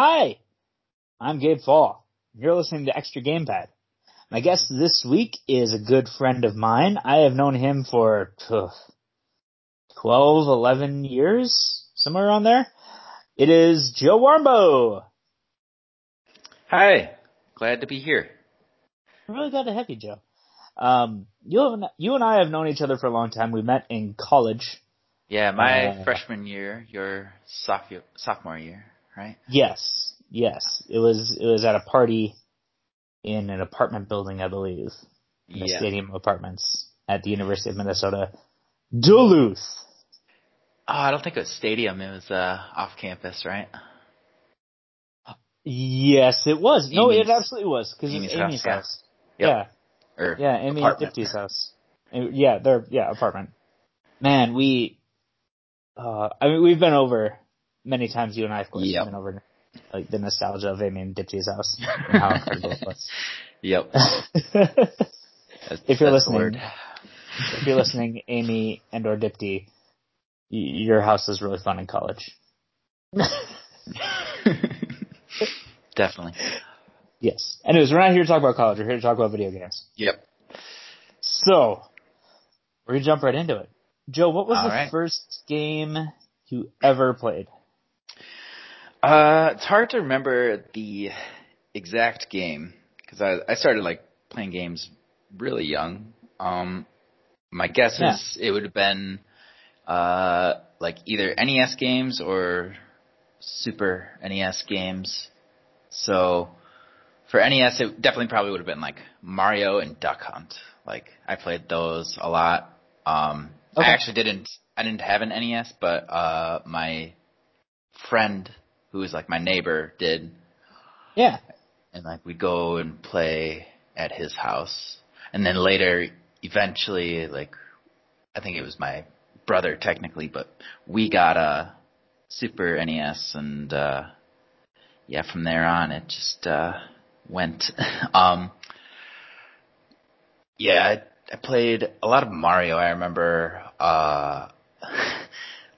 Hi, I'm Gabe Fall. You're listening to Extra Gamepad. My guest this week is a good friend of mine. I have known him for ugh, 12, 11 years, somewhere around there. It is Joe Warmbo. Hi, glad to be here. I'm really glad to have you, Joe. Um, you, have, you and I have known each other for a long time. We met in college. Yeah, my Uh, freshman year, your sophomore sophomore year, right? Yes, yes. It was it was at a party in an apartment building, I believe, in the Yeah. Stadium Apartments at the University of Minnesota, Duluth. Oh, I don't think it was stadium. It was uh, off campus, right? Yes, it was. No, it absolutely was because it's Amy's Amy's house, yeah. house. Yeah, Or yeah, Amy apartment. and Dipty's house. Yeah, their yeah apartment. Man, we. Uh, I mean, we've been over many times. You and I, of course, Yep. have been over like the nostalgia of Amy and Dipty's house and how incredible it was. Yep. If you're listening, if you're listening, Amy and or Dipty, y- your house was really fun in college. Definitely. yes. Anyways, we're not here to talk about college. We're here to talk about video games. Yep. So, we're gonna jump right into it. Joe, what was All the right. first game you ever played? Uh, it's hard to remember the exact game because I I started like playing games really young. Um, my guess Yeah. is it would have been uh like either NES games or Super NES games. So for NES, it definitely probably would have been like Mario and Duck Hunt. Like I played those a lot. Um, Okay. I actually didn't. I didn't have an NES, but uh, my friend who was like my neighbor did, Yeah. and like we'd go and play at his house. And then later, eventually, like I think it was my brother technically, but we got a Super NES, and uh, yeah, from there on it just uh, went. um, yeah, I, I played a lot of Mario. I remember, uh,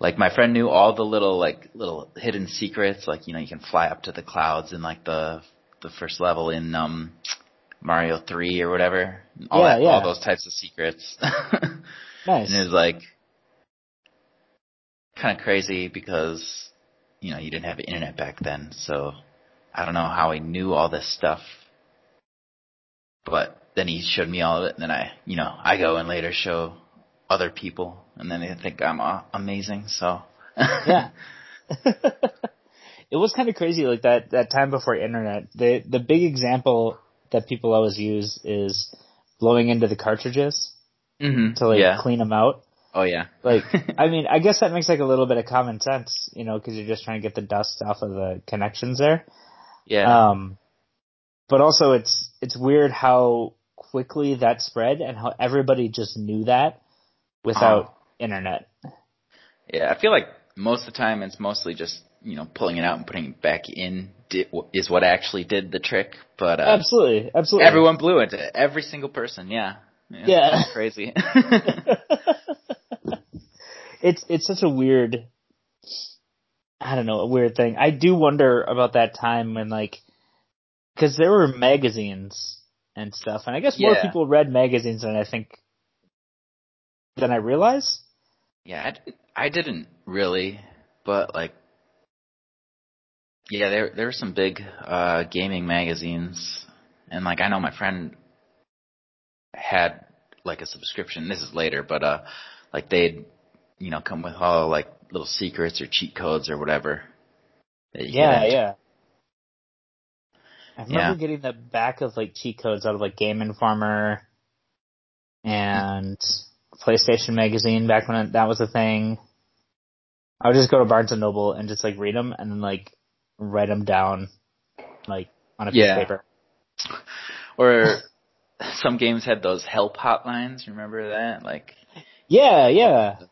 like my friend knew all the little like little hidden secrets. Like you know, you can fly up to the clouds in like the the first level in um Mario Three or whatever. All Yeah, that, yeah. all those types of secrets. Nice. and it was like kind of crazy because you know you didn't have internet back then, so I don't know how he knew all this stuff. But then he showed me all of it, and then I, you know, I go and later show other people, and then they think I'm uh, amazing. So yeah. it was kind of crazy, like that that time before internet. The the big example that people always use is blowing into the cartridges hmm to like yeah. clean them out. Oh yeah. Like, I mean, I guess that makes like a little bit of common sense, you know, because you're just trying to get the dust off of the connections there. yeah. Um, but also it's it's weird how quickly that spread and how everybody just knew that without internet. yeah. I feel like most of the time it's mostly just you know pulling it out and putting it back in di- is what actually did the trick. But uh, absolutely, absolutely. everyone blew it. Every single person. Yeah. Yeah. Yeah. crazy. it's it's such a weird I don't know, a weird thing. I do wonder about that time when like cuz there were magazines and stuff and I guess more Yeah. people read magazines than I think than I realize. Yeah, I didn't really, but like, yeah, there there were some big uh gaming magazines, and like I know my friend had like a subscription. This is later, but uh, like they'd you know come with all like little secrets or cheat codes or whatever. Yeah, yeah. I remember Yeah. getting the back of like cheat codes out of like Game Informer and PlayStation Magazine back when it, that was a thing. I would just go to Barnes and Noble and just like read them and then like write them down like on a piece Yeah. of paper. Or some games had those help hotlines. Remember that? Like, Yeah, yeah. I'm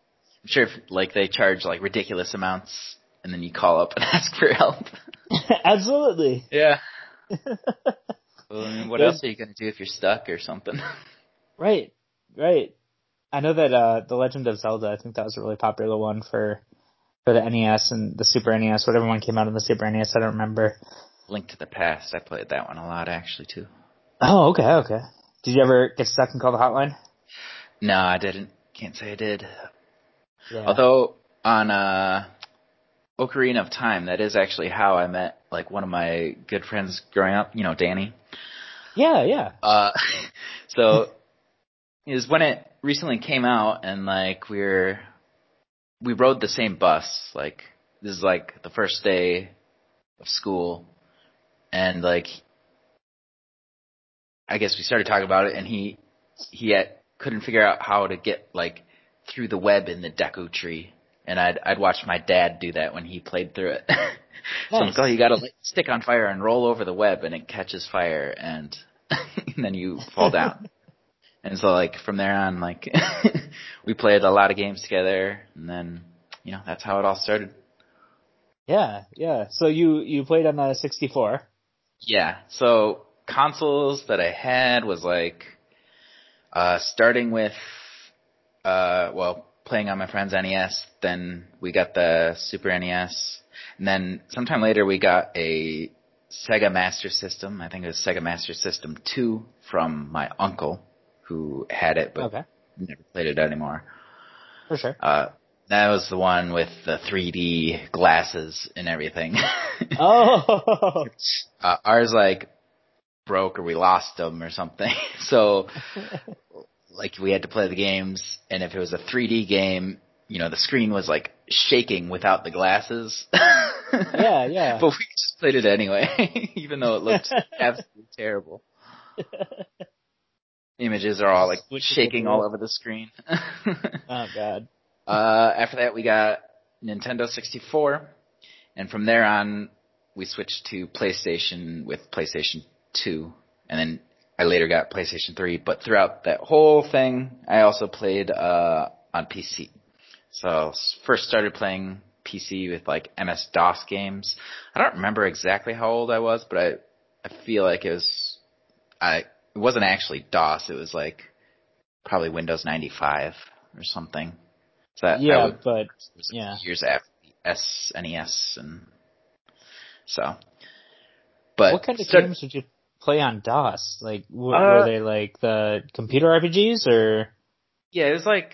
sure if like they charge like ridiculous amounts, and then you call up and ask for help. Absolutely. Yeah. Well, I mean, what There's- else are you gonna do if you're stuck or something? Right, right. I know that uh The Legend of Zelda, I think that was a really popular one for for the NES and the Super NES, whatever one came out on the Super NES. I don't remember. Link to the Past. I played that one a lot actually too. Oh, okay, okay. Did you ever get stuck and call the hotline? No, I didn't. Can't say I did. Yeah. Although on uh Ocarina of Time, that is actually how I met like one of my good friends growing up, you know, Danny. yeah, yeah. Uh so was when it recently came out and like we were we rode the same bus. Like this is like the first day of school and like I guess we started talking about it and he he had, couldn't figure out how to get like through the web in the Deku tree. And I'd I'd watch my dad do that when he played through it. so I'm like, oh, you gotta like, stick on fire and roll over the web and it catches fire and, and then you fall down. And so like from there on, like we played a lot of games together and then, you know, that's how it all started. Yeah, yeah. So you you played on the 64. Yeah. So consoles that I had was like uh starting with uh well playing on my friend's NES, then we got the Super NES, and then sometime later we got a Sega Master System. I think it was Sega Master System 2 from my uncle who had it but Okay, never played it anymore. for sure. Uh that was the one with the 3D glasses and everything. Oh, uh, ours like broke or we lost them or something. So like we had to play the games and if it was a 3D game, you know, the screen was like shaking without the glasses. yeah, yeah. But we just played it anyway, even though it looked absolutely terrible. Images are all like Switch shaking all over the screen. Oh god. Uh, after that, we got Nintendo 64, and from there on, we switched to PlayStation with PlayStation 2, and then I later got PlayStation 3. But throughout that whole thing, I also played uh, on PC. So s- first started playing PC with like MS DOS games. I don't remember exactly how old I was, but I I feel like it was I it wasn't actually DOS. It was like probably Windows 95 or something. So that, Yeah, would- but was yeah. years after the SNES and so. But what kind of games would you play on DOS? Like, w- Uh, were they like the computer RPGs or? Yeah, it was like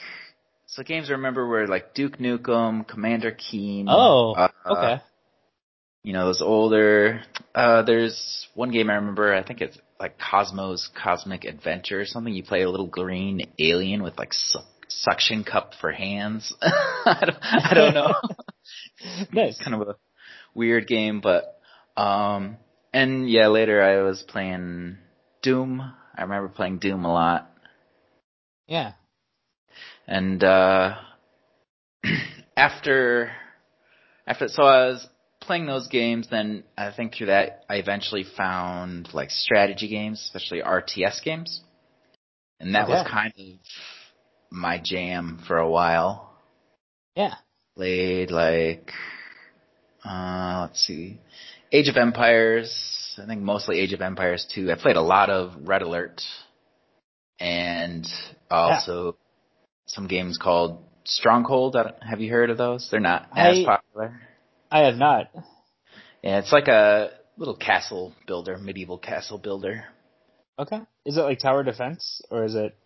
so games I remember were like Duke Nukem, Commander Keen. Oh, uh, okay. You know those older. Uh, there's one game I remember. I think it's like Cosmo's Cosmic Adventure or something. You play a little green alien with like su- suction cup for hands. I, don't, I don't know. Nice. kind of a weird game, but um, and yeah, later I was playing Doom. I remember playing Doom a lot. Yeah. And uh after after so I was playing those games, then I think through that I eventually found like strategy games, especially RTS games. And that was kind of my jam for a while. Yeah. Played like uh let's see. Age of Empires, I think mostly Age of Empires 2. I played a lot of Red Alert and also some games called Stronghold. Have you heard of those? They're not as I- popular. I have not. Yeah, it's like a little castle builder, medieval castle builder. Okay. Is it like tower defense or is it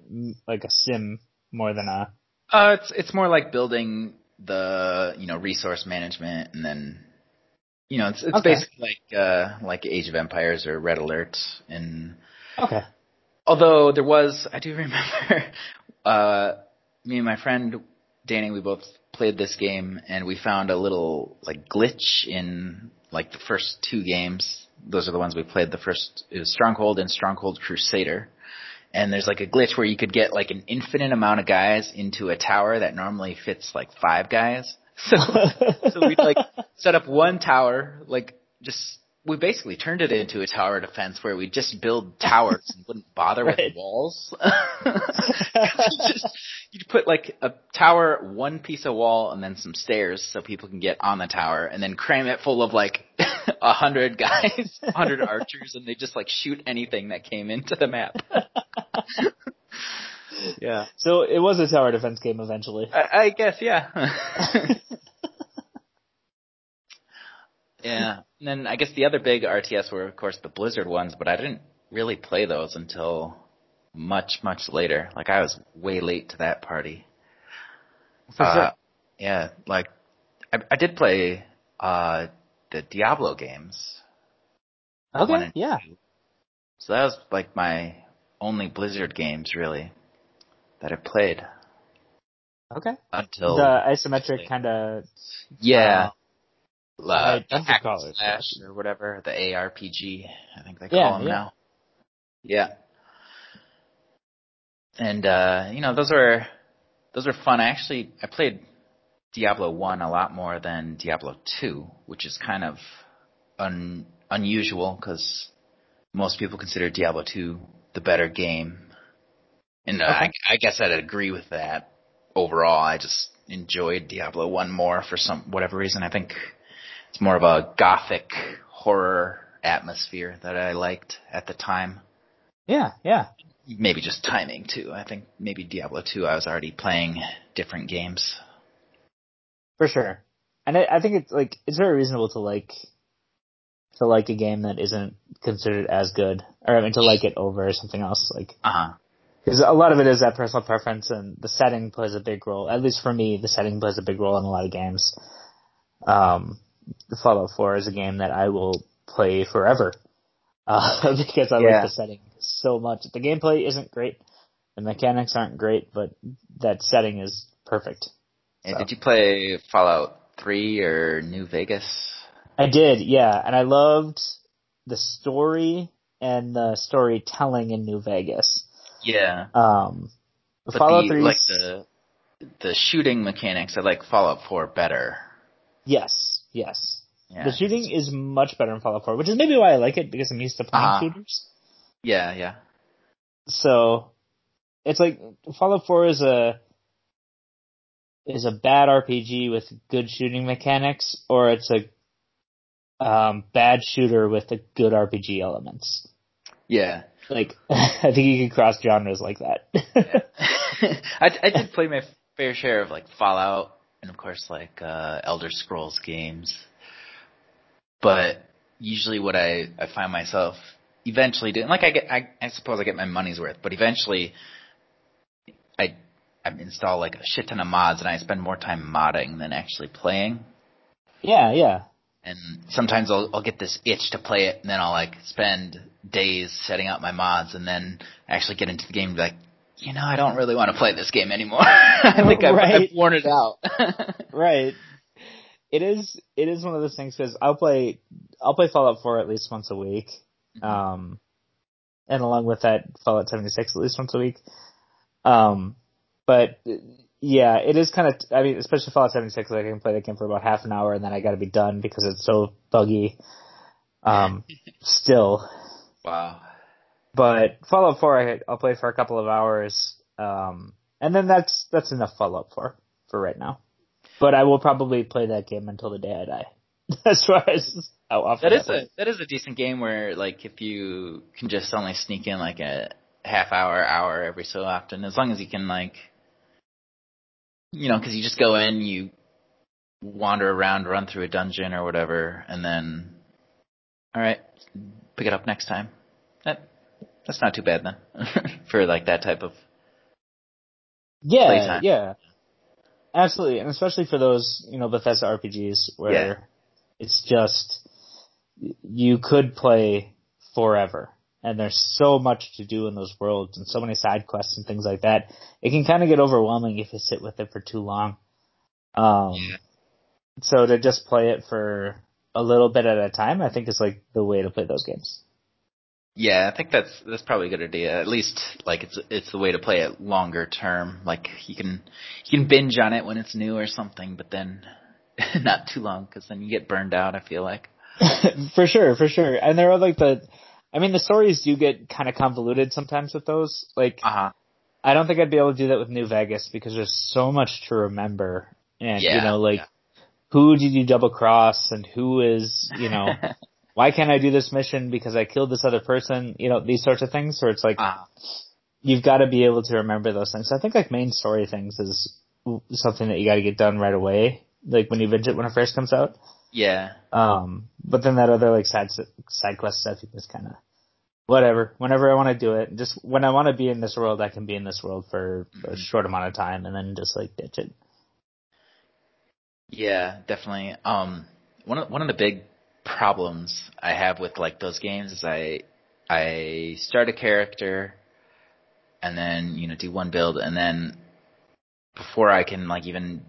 like a sim more than a? Uh, it's it's more like building the you know resource management, and then you know it's it's Okay. basically like uh like Age of Empires or Red Alert. And Okay. although there was, I do remember, uh, me and my friend Danny, we both played this game, and we found a little like glitch in like the first two games. Those are the ones we played. The first it was Stronghold and Stronghold Crusader. And there's like a glitch where you could get like an infinite amount of guys into a tower that normally fits like five guys. So so we'd like set up one tower, like just we basically turned it into a tower defense where we just build towers and wouldn't bother Right. with walls. just, you'd put like a tower, one piece of wall, and then some stairs so people can get on the tower, and then cram it full of like a hundred guys, a hundred archers, and they just like shoot anything that came into the map. yeah. so it was a tower defense game eventually. I, I guess, yeah. yeah. And then I guess the other big RTS were of course the Blizzard ones, but I didn't really play those until much, much later. Like I was way late to that party. Uh. Yeah, like I, I did play uh the Diablo games. Okay, yeah. two. So that was like my only Blizzard games really that I played Okay. until the isometric kind of yeah. Uh, right, the dungeon hack crawler slash or whatever, the ARPG, I think they call Yeah, them yeah. now. Yeah. And uh, you know, those are those are fun. I actually I played Diablo 1 a lot more than Diablo 2, which is kind of un, unusual cuz most people consider Diablo 2 the better game. And uh, Okay. I, I guess I'd agree with that. Overall, I just enjoyed Diablo 1 more for some whatever reason. I think it's more of a gothic horror atmosphere that I liked at the time. yeah, yeah. Maybe just timing too. I think maybe Diablo 2 I was already playing different games. For sure. And I, I think it's like it's very reasonable to like to like a game that isn't considered as good, or I mean to like it over something else. Like Uh-huh. because a lot of it is that personal preference, and the setting plays a big role. At least for me, the setting plays a big role in a lot of games. Um, Fallout 4 is a game that I will play forever uh, because I Yeah. like the setting so much. The gameplay isn't great, the mechanics aren't great, but that setting is perfect. And So. did you play Fallout 3 or New Vegas? I did, yeah, and I loved the story and the storytelling in New Vegas. Yeah. Um, But Fallout the, 3 like the the shooting mechanics, I like Fallout 4 better. yes, yes. Yeah. The shooting is much better in Fallout 4, which is maybe why I like it because I'm used to playing Uh-huh. shooters. Yeah, yeah. So it's like Fallout 4 is a is a bad RPG with good shooting mechanics, or it's a um, bad shooter with a good RPG elements. Yeah. Like I think you can cross genres like that. I, I did play my fair share of like Fallout and of course like uh Elder Scrolls games. But usually what I I find myself eventually doing like I get I, I suppose I get my money's worth, but eventually I I install like a shit ton of mods and I spend more time modding than actually playing. yeah, yeah. And sometimes I'll I'll get this itch to play it and then I'll like spend days setting up my mods and then actually get into the game and be like, you know, I don't really want to play this game anymore. I think I've, Right. I've worn it out. Right. It is it is one of those things because I'll play I'll play Fallout 4 at least once a week. Um, and along with that, Fallout 76 at least once a week. Um, but yeah, it is kind of, I mean, especially Fallout 76, like I can play that game for about half an hour and then I gotta be done because it's so buggy. Um, still. wow. But Fallout 4, I, I'll play for a couple of hours. Um, and then that's, that's enough Fallout 4 for right now. But I will probably play that game until the day I die. as far as how often That is a that is a decent game where like if you can just only sneak in like a half hour hour every so often, as long as you can like, you know, because you just go in, you wander around, run through a dungeon or whatever, and then, all right, pick it up next time. That that's not too bad then for like that type of Yeah, playtime. yeah. Absolutely, and especially for those, you know, Bethesda RPGs where Yeah. it's just you could play forever, and there's so much to do in those worlds and so many side quests and things like that. It can kind of get overwhelming if you sit with it for too long. Um, Yeah. so to just play it for a little bit at a time, I think is like the way to play those games. Yeah, I think that's that's probably a good idea. At least like it's it's the way to play it longer term. Like you can you can binge on it when it's new or something, but then not too long because then you get burned out. I feel like. for sure, for sure. And there are like the, I mean, the stories do get kind of convoluted sometimes with those. Like, Uh huh. I don't think I'd be able to do that with New Vegas because there's so much to remember. And, you know, like, yeah. who did you double cross and who is, you know, why can't I do this mission because I killed this other person? You know, these sorts of things where it's like, uh, you've got to be able to remember those things. I think like main story things is something that you got to get done right away like when you binge it when it first comes out. Yeah. Um, but then that other like side side quest stuff is kind of whatever. Whenever I want to do it, just when I want to be in this world, I can be in this world for a short amount of time and then just like ditch it. Yeah, definitely. Um, one of one of the big problems I have with like those games is I I start a character and then you know do one build and then before I can like even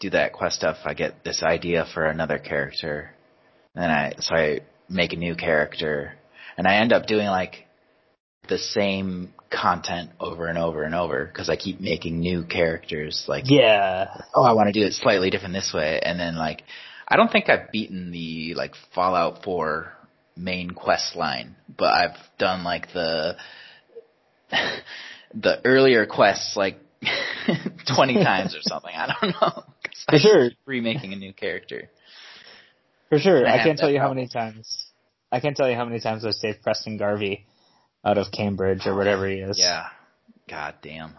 do that quest stuff, I get this idea for another character, and then I so I make a new character, and I end up doing like the same content over and over and over because I keep making new characters. Like, yeah, oh, I want to do it slightly different this way, and then like, I don't think I've beaten the like Fallout 4 main quest line, but I've done like the the earlier quests like 20 times or something. I don't know. For sure. Remaking a new character. For sure. I, I can't tell you problem. how many times, I can't tell you how many times I've saved Preston Garvey out of Cambridge or whatever he is. Yeah. God damn.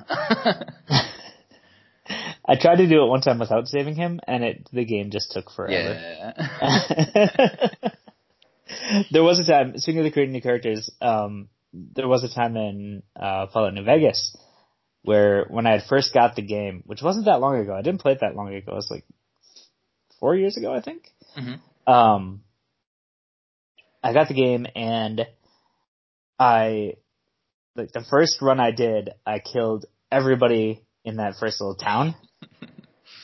I tried to do it one time without saving him, and it the game just took forever. Yeah. there was a time. Speaking of the creating new characters, um, there was a time in uh, Fallout New Vegas where when I had first got the game, which wasn't that long ago, I didn't play it that long ago. It was like four years ago, I think. Mm-hmm. Um, I got the game and I, like the first run I did, I killed everybody in that first little town,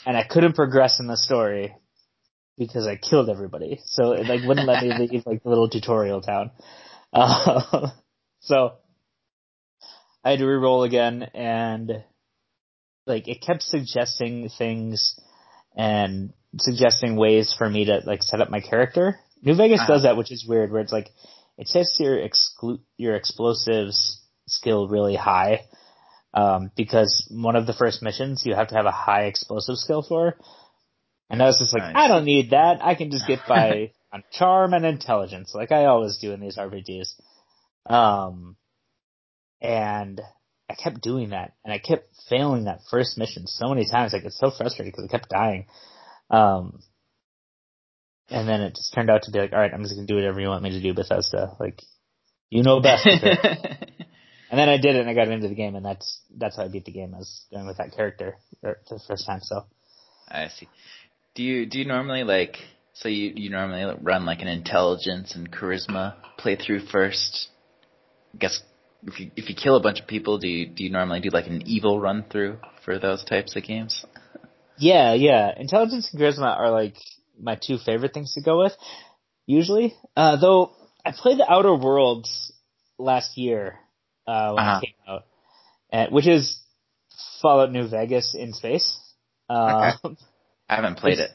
and I couldn't progress in the story because I killed everybody. So it like wouldn't let me leave like the little tutorial town. Uh, so I had to re-roll again, and like it kept suggesting things and suggesting ways for me to like set up my character. New Vegas uh-huh. does that, which is weird, where it's like it sets your exclu- your explosives skill really high. Um, because one of the first missions you have to have a high explosive skill for. And I was just like, nice. I don't need that. I can just get by on charm and intelligence, like I always do in these RPGs. Um, and I kept doing that, and I kept failing that first mission so many times. Like it's so frustrating because I kept dying. Um, and then it just turned out to be like, all right, I'm just gonna do whatever you want me to do, Bethesda. Like, you know best. and then I did it, and I got into the game, and that's that's how I beat the game. I was going with that character for the first time. So. I see. Do you do you normally like? So you you normally run like an intelligence and charisma playthrough first? I guess if you if you kill a bunch of people, do you do you normally do like an evil run through for those types of games? Yeah, yeah. Intelligence and charisma are like my two favorite things to go with, usually. Uh, though I played the Outer Worlds last year uh, when uh-huh. it came out, and, which is Fallout New Vegas in space. Uh, okay. I haven't played it,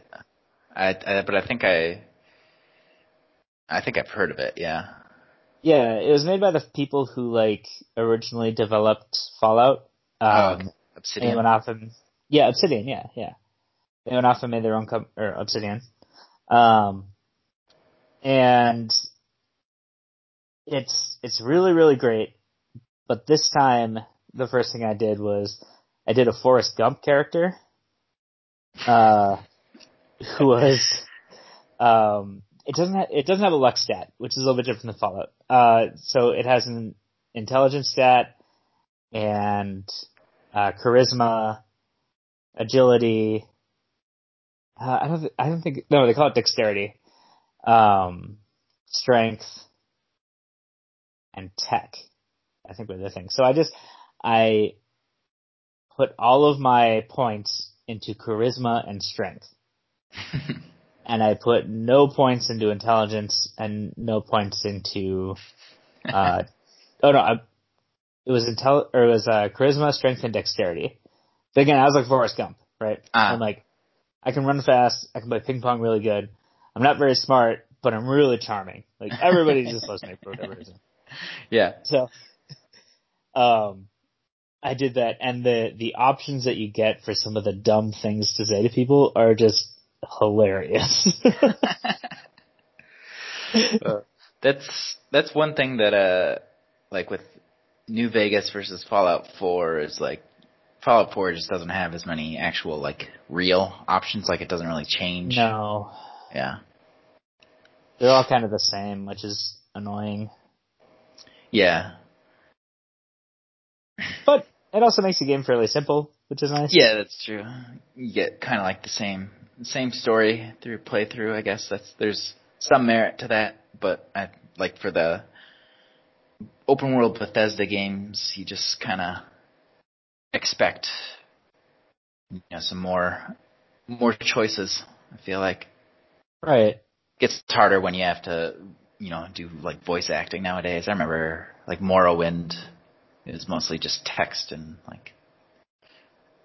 I, I, but I think I, I think I've heard of it. Yeah. Yeah, it was made by the people who like originally developed Fallout. Um, oh, okay. Obsidian. They went off and yeah, Obsidian. Yeah, yeah. They went off and made their own com- or Obsidian. Um, and it's it's really really great. But this time, the first thing I did was I did a Forrest Gump character, uh, who was um it doesn't have, it doesn't have a luck stat, which is a little bit different than Fallout. Uh, so it has an intelligence stat and uh, charisma, agility. Uh, I don't. I don't think. No, they call it dexterity, um, strength, and tech. I think were the things. So I just I put all of my points into charisma and strength. and I put no points into intelligence and no points into, uh, oh no, I, it was intel, or it was, uh, charisma, strength, and dexterity. But again, I was like Forrest Gump, right? Uh. I'm like, I can run fast, I can play ping pong really good. I'm not very smart, but I'm really charming. Like everybody just loves me for whatever reason. Yeah. So, um, I did that, and the the options that you get for some of the dumb things to say to people are just hilarious. uh, that's that's one thing that uh like with New Vegas versus Fallout 4 is like Fallout 4 just doesn't have as many actual like real options. Like it doesn't really change. No, Yeah. they're all kind of the same, which is annoying. Yeah. But it also makes the game fairly simple, which is nice. Yeah, that's true. You get kind of like the same same story through playthrough. I guess that's there's some merit to that, but I like for the open world Bethesda games, you just kind of expect you know some more more choices. I feel like Right. gets harder when you have to you know do like voice acting nowadays. I remember like Morrowind is mostly just text and like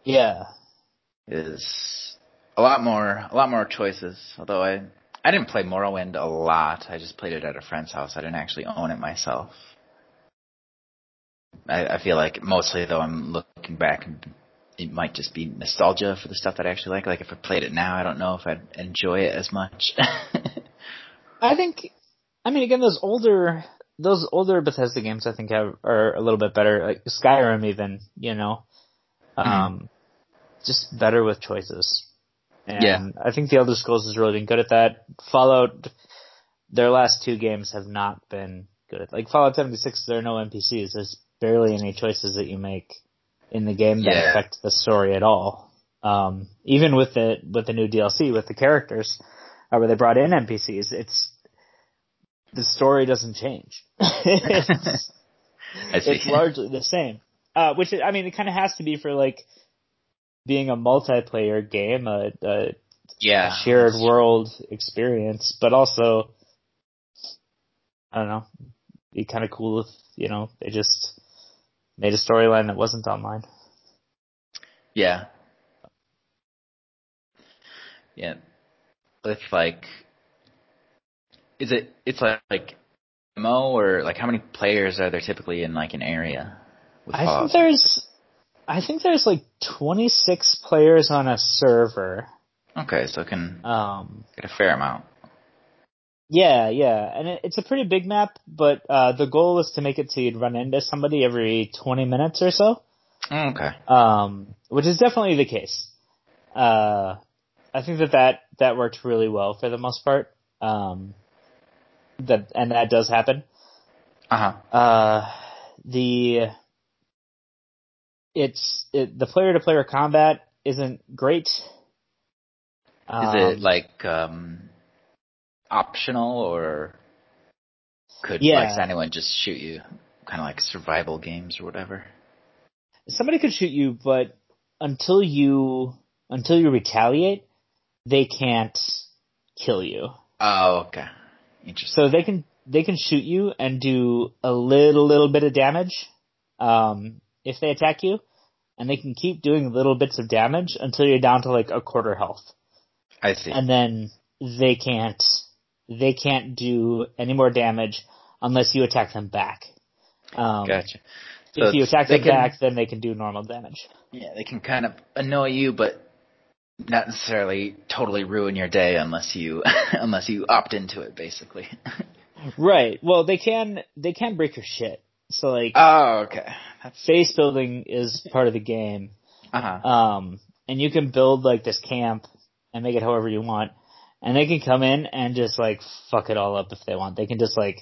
Yeah. is a lot more a lot more choices. Although I I didn't play Morrowind a lot. I just played it at a friend's house. I didn't actually own it myself. I, I feel like mostly though I'm looking back and it might just be nostalgia for the stuff that I actually like. Like if I played it now, I don't know if I'd enjoy it as much. I think, I mean, again, those older, those older Bethesda games, I think have, are a little bit better. Like Skyrim, even, you know, um, just better with choices. And Yeah. I think the Elder Scrolls has really been good at that. Fallout, their last two games have not been good at. Like Fallout 76, there are no NPCs. There's barely any choices that you make in the game that Yeah. affect the story at all. Um, even with the with the new DLC with the characters, uh, where they brought in NPCs, it's the story doesn't change. it's, it's largely the same. Uh, which I mean, it kind of has to be for like being a multiplayer game, a, a yeah. shared world experience, but also, I don't know, be kind of cool if, you know, they just made a storyline that wasn't online. Yeah. Yeah. With like, is it? It's like like MO or like how many players are there typically in like an area? With I think there's, I think there's like 26 players on a server. Okay, so it can Um, get a fair amount. yeah, yeah, and it, it's a pretty big map, but uh, the goal is to make it so you'd run into somebody every 20 minutes or so. Oh, Okay. um, which is definitely the case. Uh, I think that, that that worked really well for the most part. Um, that and that does happen. Uh huh. Uh, the it's it, the player to player combat isn't great. Is Um, it like um optional or could Yeah. like anyone just shoot you? Kind of like survival games or whatever. somebody could shoot you, but until you until you retaliate, they can't kill you. Oh, okay. Interesting. So they can they can shoot you and do a little little bit of damage um, if they attack you, and they can keep doing little bits of damage until you're down to like a quarter health, I see. and then they can't they can't do any more damage unless you attack them back. Um, gotcha. So if you attack them can- back, then they can do normal damage. Yeah, they can kind of annoy you, but not necessarily totally ruin your day unless you unless you opt into it, basically. Right. Well, they can they can break your shit. So like oh, okay. That's base building is part of the game. uh huh. Um, and you can build like this camp and make it however you want. And they can come in and just like fuck it all up if they want. They can just like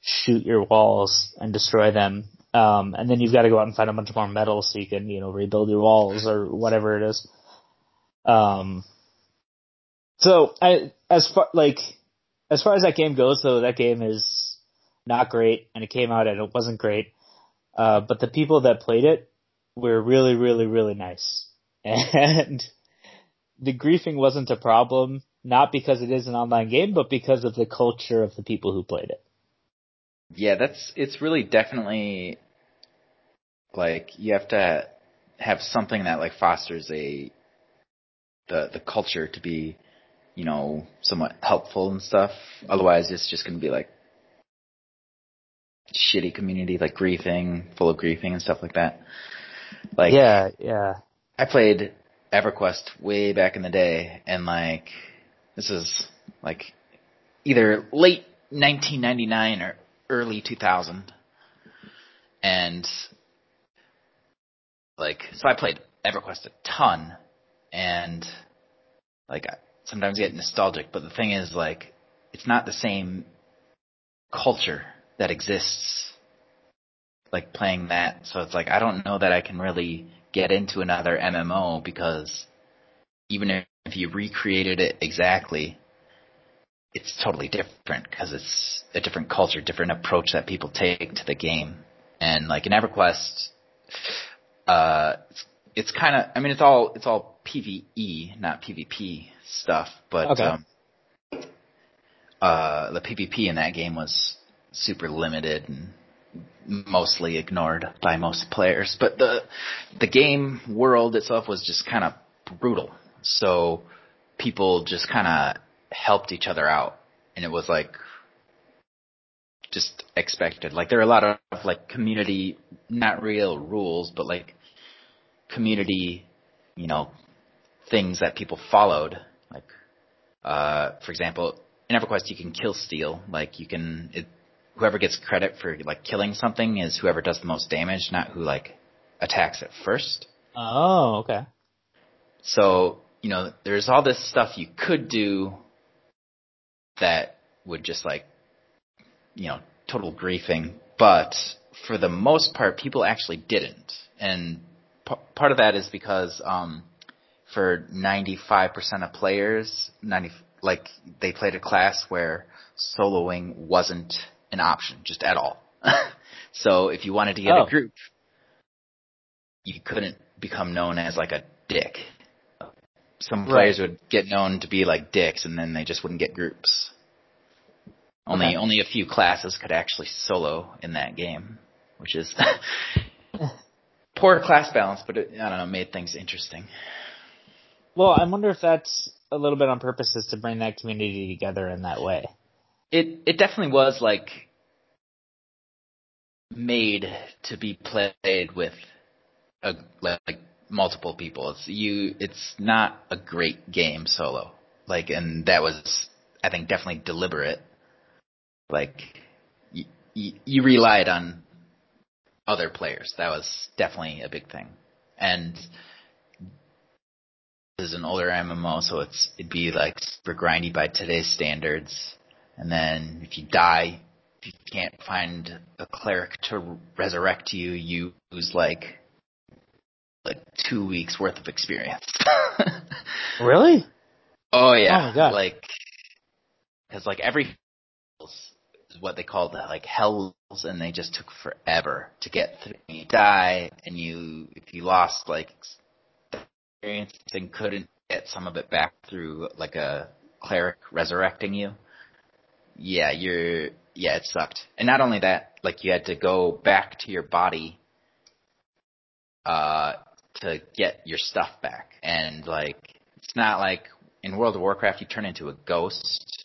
shoot your walls and destroy them. Um, and then you've got to go out and find a bunch more metal so you can, you know, rebuild your walls or whatever it is. Um, so I, as far, like, as far as that game goes though, that game is not great and it came out and it wasn't great. Uh, but the people that played it were really, really, really nice. And the griefing wasn't a problem, not because it is an online game, but because of the culture of the people who played it. Yeah, that's it's really definitely like you have to have something that like fosters a the the culture to be you know somewhat helpful and stuff. Otherwise, it's just going to be like shitty community, like griefing, full of griefing and stuff like that. Like yeah, yeah. I played EverQuest way back in the day, and like this is like either late 1999 or early 2000, and like so I played EverQuest a ton, and like I sometimes get nostalgic. But the thing is, like, it's not the same culture that exists like playing that. So it's like I don't know that I can really get into another MMO because even if you recreated it exactly, it's totally different because it's a different culture, different approach that people take to the game. And like in EverQuest, uh, it's, it's kind of, I mean, it's all, it's all PVE, not PvP stuff, but, Okay. um, uh, the PvP in that game was super limited and mostly ignored by most players. But the the game world itself was just kind of brutal. So people just kind of helped each other out, and it was like just expected. Like there are a lot of like community, not real rules, but like community, you know, things that people followed. Like, uh, for example, in EverQuest you can kill steal. Like you can, it, whoever gets credit for like killing something is whoever does the most damage, not who like attacks it first. Oh, okay. So, you know, there's all this stuff you could do that would just like, you know, total griefing. But for the most part, people actually didn't. And p- part of that is because, um, for 95% of players, 90, like, they played a class where soloing wasn't an option, just at all. so if you wanted to get Oh. a group, you couldn't become known as like a dick. Some Right. players would get known to be like dicks, and then they just wouldn't get groups. Only Okay. only a few classes could actually solo in that game, which is poor class balance, but it, I don't know, made things interesting. Well, I wonder if that's a little bit on purpose is to bring that community together in that way. It it definitely was like made to be played with a, like multiple people. It's you. It's not a great game solo. Like, and that was I think definitely deliberate. Like, you, you, you relied on other players. That was definitely a big thing. And this is an older MMO, so it's it'd be like super grindy by today's standards. And then if you die, if you can't find a cleric to resurrect you, you lose like like two weeks worth of experience. Really? oh yeah, Oh my God. like because like every what they call that like hells, and they just took forever to get through. You die, and you if you lost like experience and couldn't get some of it back through like a cleric resurrecting you. Yeah, you're yeah, it sucked. And not only that, like you had to go back to your body uh to get your stuff back. And like it's not like in World of Warcraft you turn into a ghost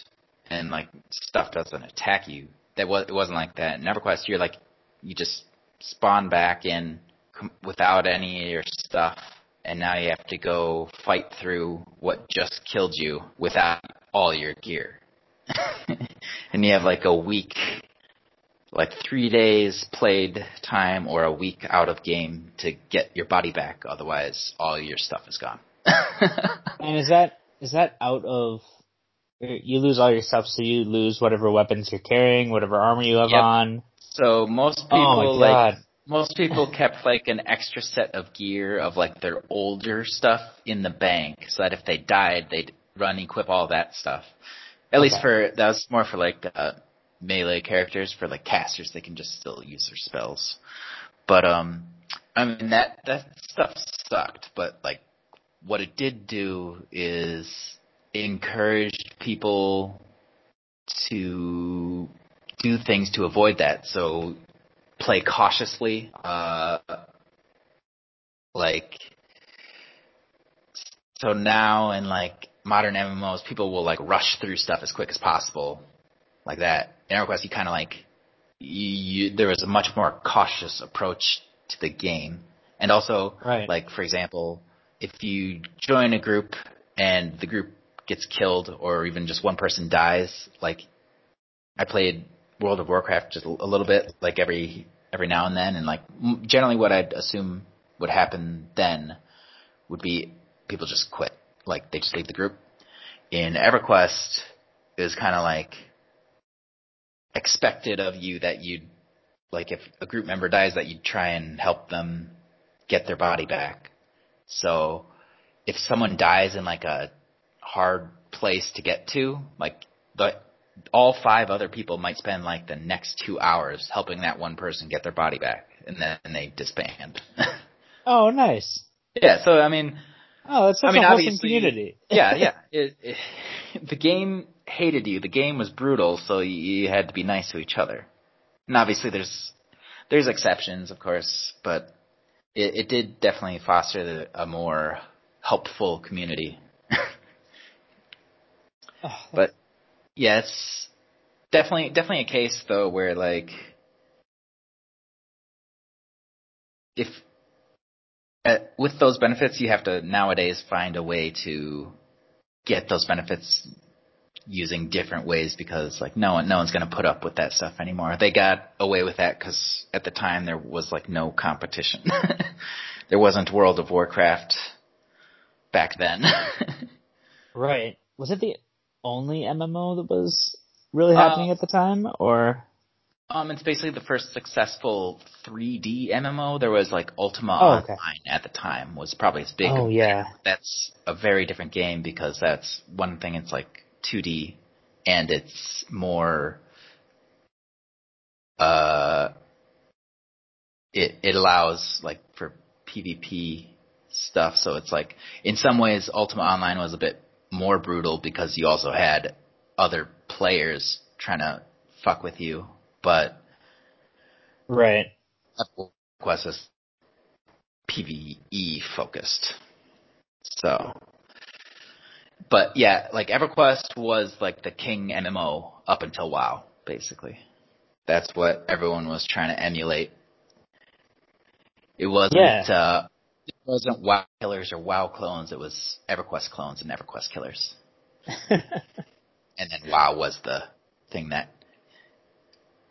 and like stuff doesn't attack you. That was it wasn't like that. In EverQuest you're like you just spawn back in com- without any of your stuff and now you have to go fight through what just killed you without all your gear. and you have like a week, like three days played time or a week out of game to get your body back. Otherwise, all your stuff is gone. And is that is that out of you lose all your stuff, so you lose whatever weapons you're carrying, whatever armor you have Yep. on. so most people oh like most people kept like an extra set of gear of like their older stuff in the bank so that if they died they'd run equip all that stuff at least for that was more for like uh, melee characters for like casters they can just still use their spells but um i mean that that stuff sucked but like what it did do is encouraged people to do things to avoid that so play cautiously. Uh, like, so now in like modern MMOs, people will like rush through stuff as quick as possible, like that. In EverQuest, you kind of like, you, you, there was a much more cautious approach to the game, and also, Right. like for example, if you join a group and the group gets killed, or even just one person dies, like I played World of Warcraft just a little bit, like every every now and then, and like generally what I'd assume would happen then would be people just quit. Like they just leave the group. In EverQuest, it was kind of like expected of you that you'd like if a group member dies that you'd try and help them get their body back. So if someone dies in like a hard place to get to, like the all five other people might spend like the next two hours helping that one person get their body back, and then they disband. oh, nice. Yeah. So I mean. Oh, that's such I mean, a wholesome community. yeah, yeah. It, it, the game hated you. The game was brutal, so you, you had to be nice to each other. And obviously, there's there's exceptions, of course, but it, it did definitely foster the, a more helpful community. Oh, but yeah, it's definitely definitely a case though where like if uh, with those benefits you have to nowadays find a way to get those benefits using different ways because like no one no one's going to put up with that stuff anymore. They got away with that cuz at the time there was like no competition. there wasn't World of Warcraft back then. right. Was it the only MMO that was really happening uh, at the time or um, it's basically the first successful 3D MMO. There was like Ultima oh, okay. Online at the time was probably as big. Oh yeah. That's a very different game because that's one thing. It's like 2D and it's more. Uh, it it allows like for PvP stuff. So it's like in some ways Ultima Online was a bit more brutal because you also had other players trying to fuck with you, but right. Quest is PVE focused. So, but yeah, like EverQuest was like the king MMO up until WoW, basically. That's what everyone was trying to emulate. It wasn't yeah. uh, wasn't WoW killers or WoW clones. It was EverQuest clones and EverQuest killers. and then WoW was the thing that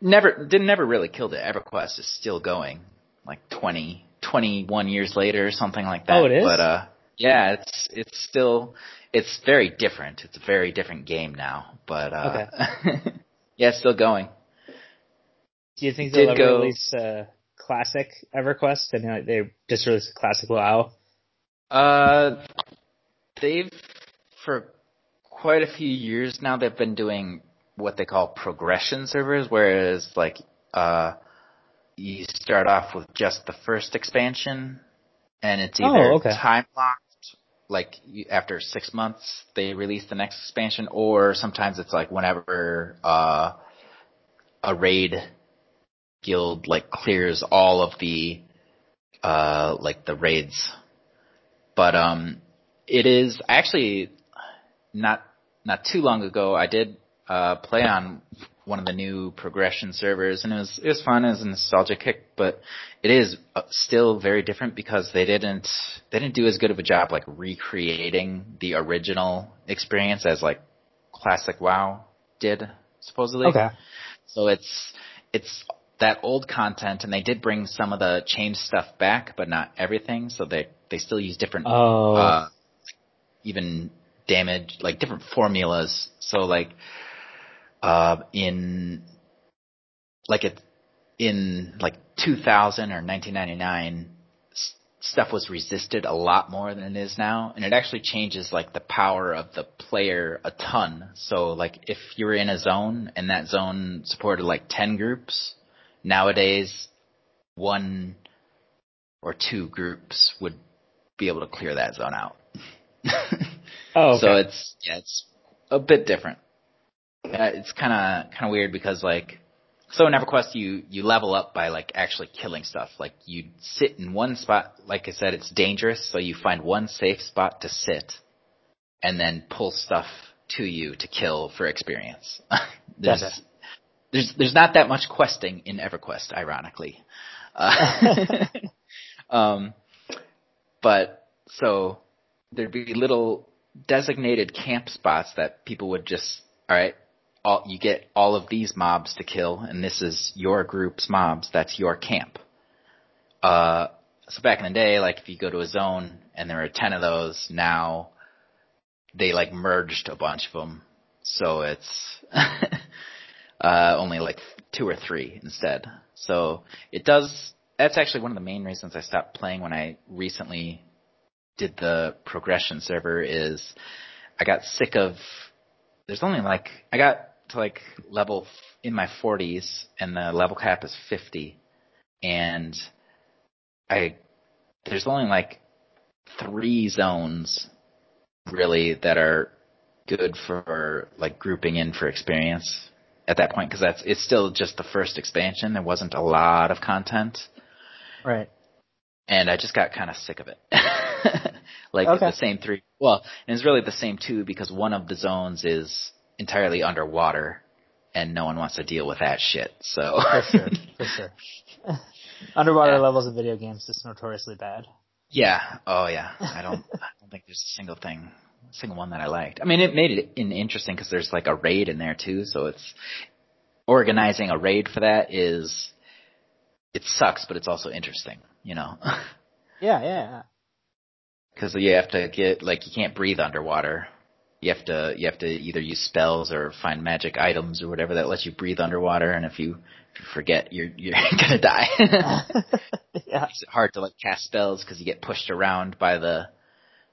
never didn't never really killed it. EverQuest is still going, like 20, 21 years later or something like that. Oh, it is. But uh, yeah, it's it's still it's very different. It's a very different game now. But uh, okay. yeah, it's still going. Do you think they'll ever go, release uh, classic EverQuest and like, they just released a classic WoW? Uh, they've for quite a few years now they've been doing what they call progression servers, whereas like uh, you start off with just the first expansion, and it's either oh, okay. time locked, like you, after six months they release the next expansion, or sometimes it's like whenever uh, a raid guild like clears all of the uh like the raids. But um it is actually not not too long ago I did uh play on one of the new progression servers and it was it was fun as a nostalgic kick but it is uh, still very different because they didn't they didn't do as good of a job like recreating the original experience as like classic WoW did supposedly. Okay. So it's it's that old content, and they did bring some of the change stuff back, but not everything. So they they still use different, oh. uh, even damage, like different formulas. So like, uh, in like it in like 2000 or 1999 stuff was resisted a lot more than it is now and it actually changes like the power of the player a ton so like if you were in a zone and that zone supported like 10 groups Nowadays, one or two groups would be able to clear that zone out. oh, okay. so it's yeah, it's a bit different. Uh, it's kind of kind of weird because like so in EverQuest you you level up by like actually killing stuff. Like you sit in one spot. Like I said, it's dangerous, so you find one safe spot to sit, and then pull stuff to you to kill for experience. There's there's there's not that much questing in EverQuest, ironically. Uh, um, but so there'd be little designated camp spots that people would just all right. All, you get all of these mobs to kill, and this is your group's mobs. That's your camp. Uh, so back in the day, like if you go to a zone and there are 10 of those, now they like merged a bunch of them. So it's, uh, only like two or three instead. So it does, that's actually one of the main reasons I stopped playing when I recently did the progression server is I got sick of, there's only like, I got to like level in my 40s and the level cap is 50 and I, there's only like three zones really that are good for like grouping in for experience at that point because that's it's still just the first expansion. There wasn't a lot of content, Right. and I just got kind of sick of it. like Okay. the same three. Well, and it's really the same two because one of the zones is entirely underwater, and no one wants to deal with that shit. So For sure. For sure. Underwater Yeah. levels of video games is notoriously bad. Yeah. Oh yeah. I don't. I don't think there's a single thing, single one that I liked. I mean, it made it in interesting because there's like a raid in there too. So it's organizing a raid for that is it sucks, but it's also interesting. You know, Yeah, yeah, yeah. because you have to get like you can't breathe underwater. You have to you have to either use spells or find magic items or whatever that lets you breathe underwater. And if you, if you forget, you're you're gonna die. yeah. makes it hard to like cast spells because you get pushed around by the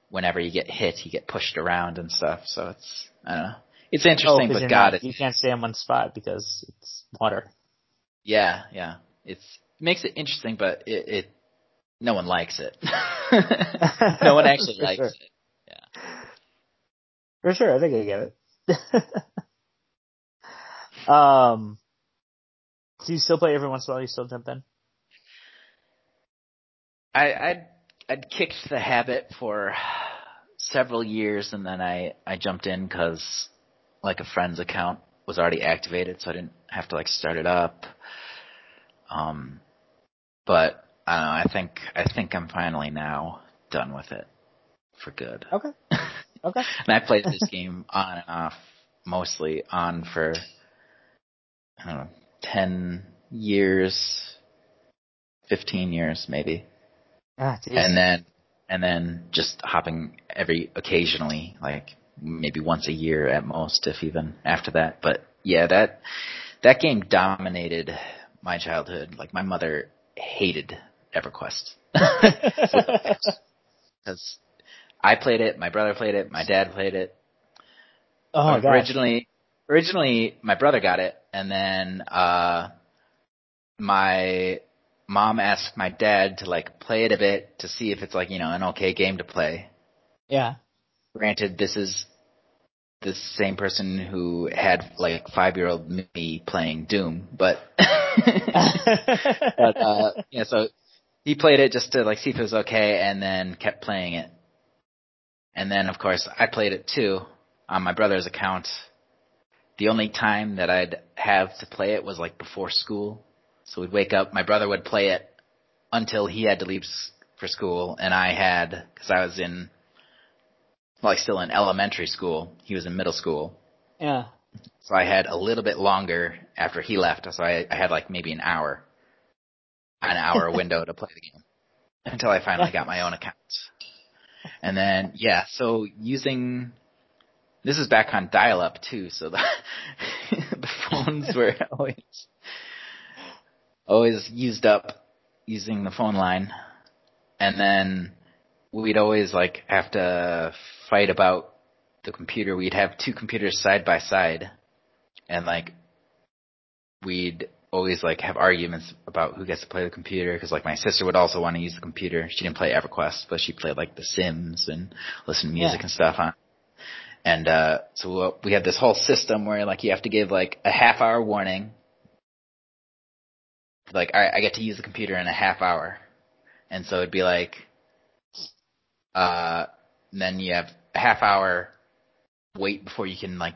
whenever you get hit you get pushed around and stuff so it's i don't know it's Oh, interesting 'cause but god not, you can't stay in one spot because it's water. yeah yeah it's it makes it interesting but it, it no one likes it no one actually likes sure. it For sure, I think I get it. um, do you still play every once in a while? You still jump in? i i'd i'd kicked the habit for several years and then i i jumped in because like a friend's account was already activated so i didn't have to like start it up um but i don't know i think i think i'm finally now done with it for good Okay. Okay. and i played this game on and off mostly on for i don't know 10 years 15 years maybe Ah, and then and then just hopping every occasionally, like maybe once a year at most, if even after that. But yeah, that that game dominated my childhood. Like my mother hated EverQuest because I played it, my brother played it, my dad played it. oh my gosh. originally, originally my brother got it, and then uh, my mom asked my dad to like play it a bit to see if it's like you know an okay game to play. Yeah. Granted, this is the same person who had like five year old me playing Doom, but but uh, yeah, so he played it just to like see if it was okay, and then kept playing it. And then, of course, I played it too on my brother's account. The only time that I'd have to play it was like before school. So we'd wake up, my brother would play it until he had to leave for school, and I had, because I was in, well, like still in elementary school, he was in middle school. yeah. So I had a little bit longer after he left. So I, I had like maybe an hour, an hour window to play the game until I finally got my own account. And then yeah, so using this is back on dial-up too, so the the phones were always always used up using the phone line, and then we'd always like have to fight about the computer. We'd have two computers side by side, and like we'd always like have arguments about who gets to play the computer because like my sister would also want to use the computer. She didn't play EverQuest, but she played like The Sims and listen to music Yeah. and stuff on. And uh so uh, we had this whole system where like you have to give like a half hour warning. Like all right, I get to use the computer in a half hour, and so it'd be like, uh, then you have a half hour wait before you can like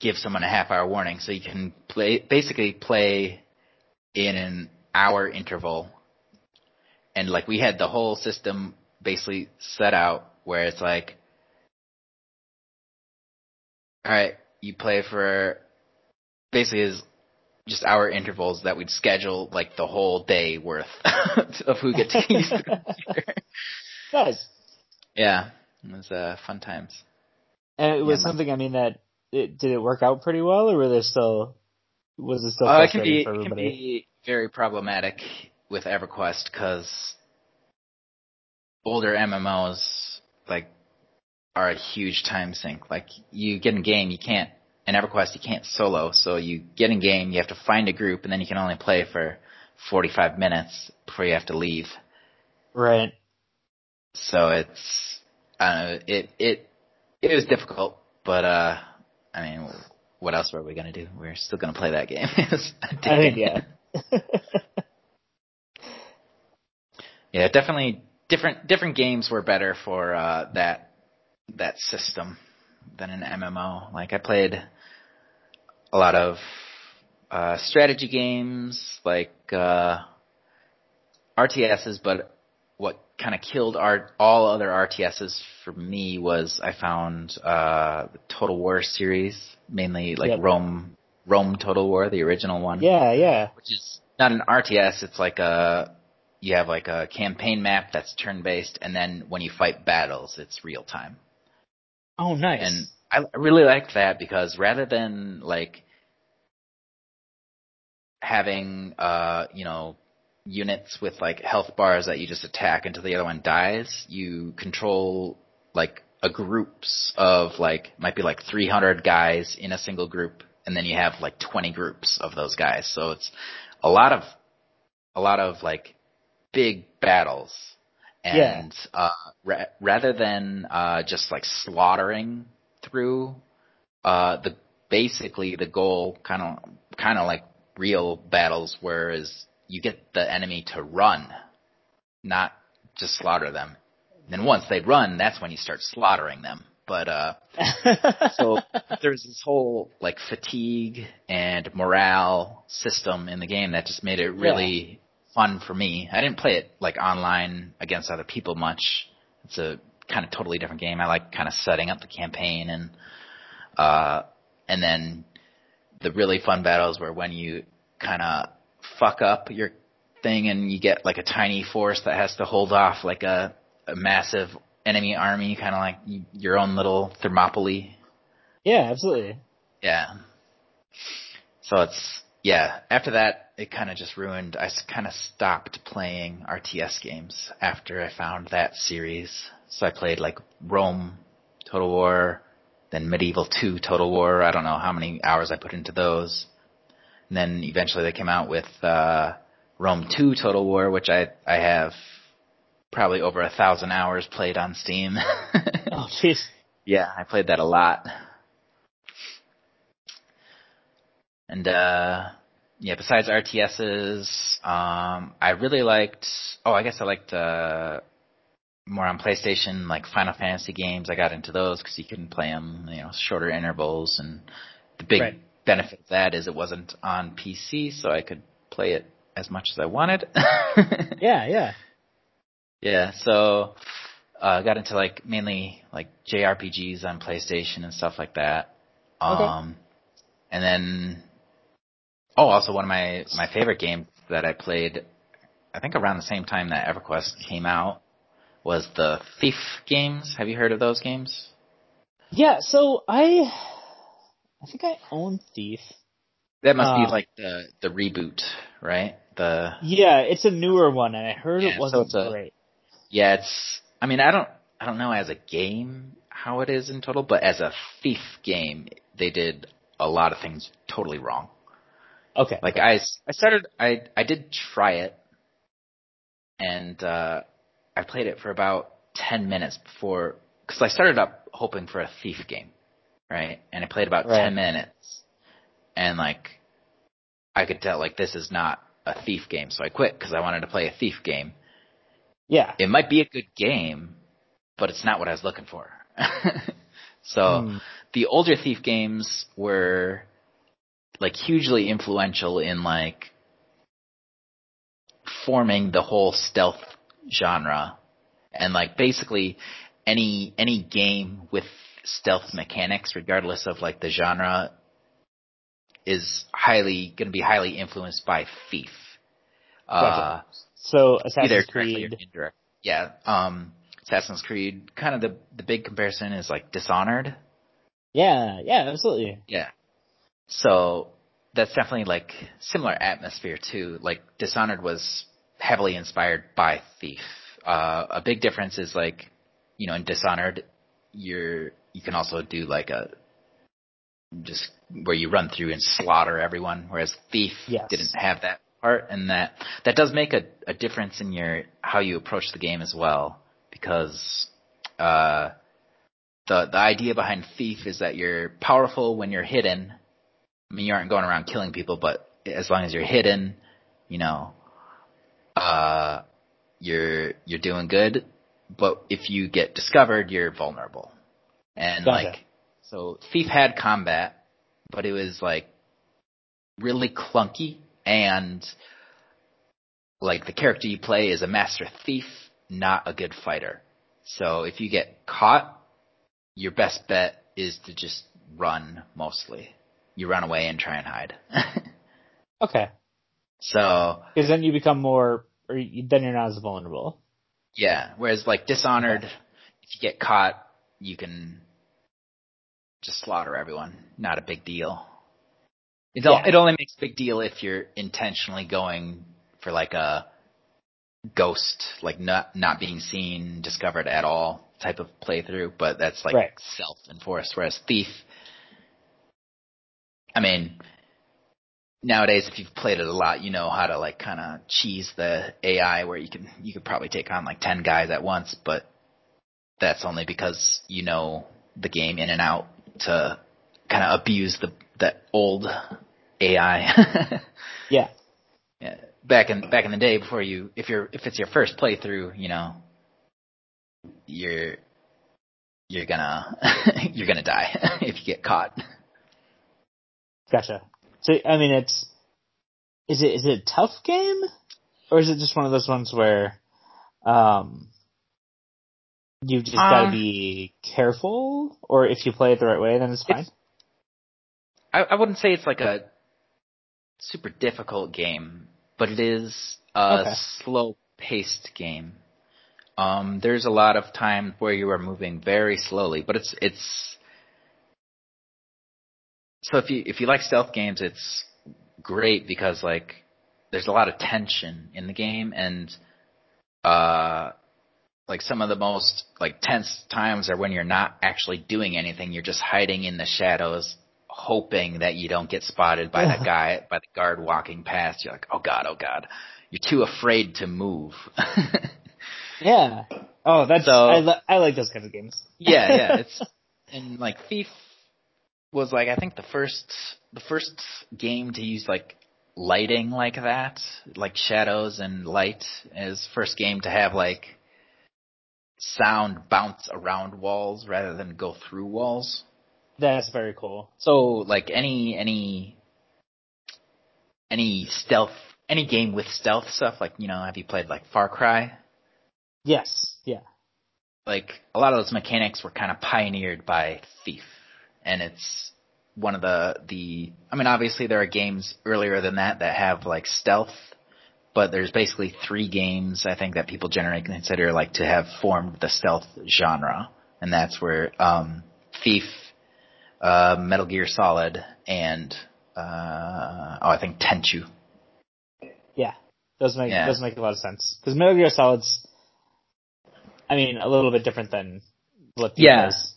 give someone a half hour warning. So you can play basically play in an hour interval. And like we had the whole system basically set out where it's like all right you play for basically is just hour intervals that we'd schedule like the whole day worth of who gets to use the computer. Nice. Yeah, it was uh, fun times. And it was Yeah, something. I mean, that it, did it work out pretty well, or were there still was it still Uh, it can be it can everybody? be very problematic with EverQuest because older MMOs like are a huge time sink. Like you get in game, you can't in EverQuest you can't solo, so you get in game, you have to find a group, and then you can only play for 45 minutes before you have to leave. Right. So it's uh, it it it was difficult, but uh, I mean, what else were we gonna do? We're still gonna play that game. I think yeah. Yeah, definitely different different games were better for uh, that that system than an MMO. Like I played a lot of uh, strategy games, like uh, RTSs, but what kind of killed our, all other RTSs for me was I found uh, the Total War series, mainly like Yep. Rome Rome Total War, the original one yeah, yeah. which is not an RTS. It's like a you have like a campaign map that's turn based, and then when you fight battles, it's real time. Oh, nice. And I really liked that because rather than like having uh you know units with like health bars that you just attack until the other one dies, you control like a groups of like might be like 300 guys in a single group and then you have like 20 groups of those guys. So it's a lot of a lot of like big battles. And uh ra- rather than uh just like slaughtering through uh the basically the goal kind of kind of like real battles whereas you get the enemy to run not just slaughter them and then once they run that's when you start slaughtering them but uh so there's this whole like fatigue and morale system in the game that just made it really fun for me. I didn't play it like online against other people much. It's a kind of totally different game. I like kind of setting up the campaign and uh and then the really fun battles where when you kind of fuck up your thing and you get like a tiny force that has to hold off like a, a massive enemy army, kind of like your own little Thermopylae. yeah, absolutely. Yeah. So it's yeah. After that, it kind of just ruined. I kind of stopped playing RTS games after I found that series. So I played like Rome, Total War, then Medieval 2 Total War. I don't know how many hours I put into those. And then eventually they came out with uh, Rome 2 Total War, which I I have probably over a thousand hours played on Steam. Oh, jeez. Yeah, I played that a lot. And uh yeah, besides RTSs, um I really liked oh, I guess I liked uh more on PlayStation like Final Fantasy games. I got into those cuz you can play them, you know, shorter intervals and the big Right. benefit of that is it wasn't on PC, so I could play it as much as I wanted. Yeah, yeah. Yeah, so uh got into like mainly like JRPGs on PlayStation and stuff like that. Okay. Um and then oh also one of my my favorite games that I played I think around the same time that EverQuest came out was the Thief games. Have you heard of those games? Yeah, so I I think I own Thief. That must Uh, be like the the reboot, right? The Yeah, it's a newer one and I heard Yeah, it wasn't it's a- great. Yeah, it's. I mean, I don't. I don't know as a game how it is in total, but as a thief game, they did a lot of things totally wrong. Okay. Like I I started. I I did try it, and uh I played it for about ten minutes before because I started up hoping for a thief game, right? And I played about Right. ten minutes, and like I could tell like this is not a thief game, so I quit because I wanted to play a thief game Yeah. it might be a good game, but it's not what I was looking for. so Hmm. the older Thief games were like hugely influential in like forming the whole stealth genre and like basically any any game with stealth mechanics regardless of like the genre is highly going to be highly influenced by Thief. Uh, So Assassin's Creed. indirect. Yeah. Um, Assassin's Creed. Kind of the the big comparison is like Dishonored. Yeah, yeah, absolutely. Yeah. So that's definitely like similar atmosphere too. Like Dishonored was heavily inspired by Thief. Uh, a big difference is like, you know, in Dishonored, you're you can also do like a just where you run through and slaughter everyone, whereas Thief Yes. didn't have that part, and that that does make a, a difference in your how you approach the game as well, because uh, the the idea behind Thief is that you're powerful when you're hidden. I mean, you aren't going around killing people, but as long as you're hidden, you know, uh, you're you're doing good. But if you get discovered, you're vulnerable. And like, so Thief had combat, but it was like really clunky and like the character you play is a master thief, not a good fighter. So if you get caught, your best bet is to just run mostly. You run away and try and hide. Okay. So Because then you become more, or you, then you're not as vulnerable. yeah, whereas like Dishonored, if you get caught, you can just slaughter everyone. Not a big deal. It, Yeah. it only makes a big deal if you're intentionally going for like a ghost, like not not being seen, discovered at all type of playthrough. But that's like Right. self-enforced. Whereas Thief, I mean, nowadays if you've played it a lot, you know how to like kind of cheese the AI where you can you could probably take on like ten guys at once, but that's only because you know the game in and out to kind of abuse the the old AI. Yeah. yeah. Back in back in the day, before you, if you're if it's your first playthrough, you know, you're you're gonna you're gonna die if you get caught. Gotcha. So, I mean, it's, is it, is it a tough game? Or is it just one of those ones where, um, you've just gotta Um, be careful? Or if you play it the right way, then it's fine? It's- I, I wouldn't say it's like a super difficult game, but it is a Okay. slow paced game. Um, there's a lot of time where you are moving very slowly, but it's it's so if you if you like stealth games, it's great because like there's a lot of tension in the game and uh like some of the most like tense times are when you're not actually doing anything, you're just hiding in the shadows hoping that you don't get spotted by the guy by the guard walking past. You're like, "Oh god, oh god." You're too afraid to move. Yeah. Oh, that's, So- I, li- I like those kinds of games. yeah, yeah. It's and like Thief was like I think the first the first game to use like lighting like that, like shadows and light is first game to have like sound bounce around walls rather than go through walls. That's very cool. So like any any any stealth any game with stealth stuff like you know have you played like Far Cry? Yes. Yeah. like a lot of those mechanics were kind of pioneered by Thief, and it's one of the the. I mean, obviously there are games earlier than that that have like stealth, but there's basically three games I think that people generally consider like to have formed the stealth genre, and that's where um, Thief, uh, Metal Gear Solid, and uh, oh, I think Tenchu. Yeah. Those make, Yeah. those make a lot of sense. Cause Metal Gear Solid's, I mean, a little bit different than what Thief Yeah. is.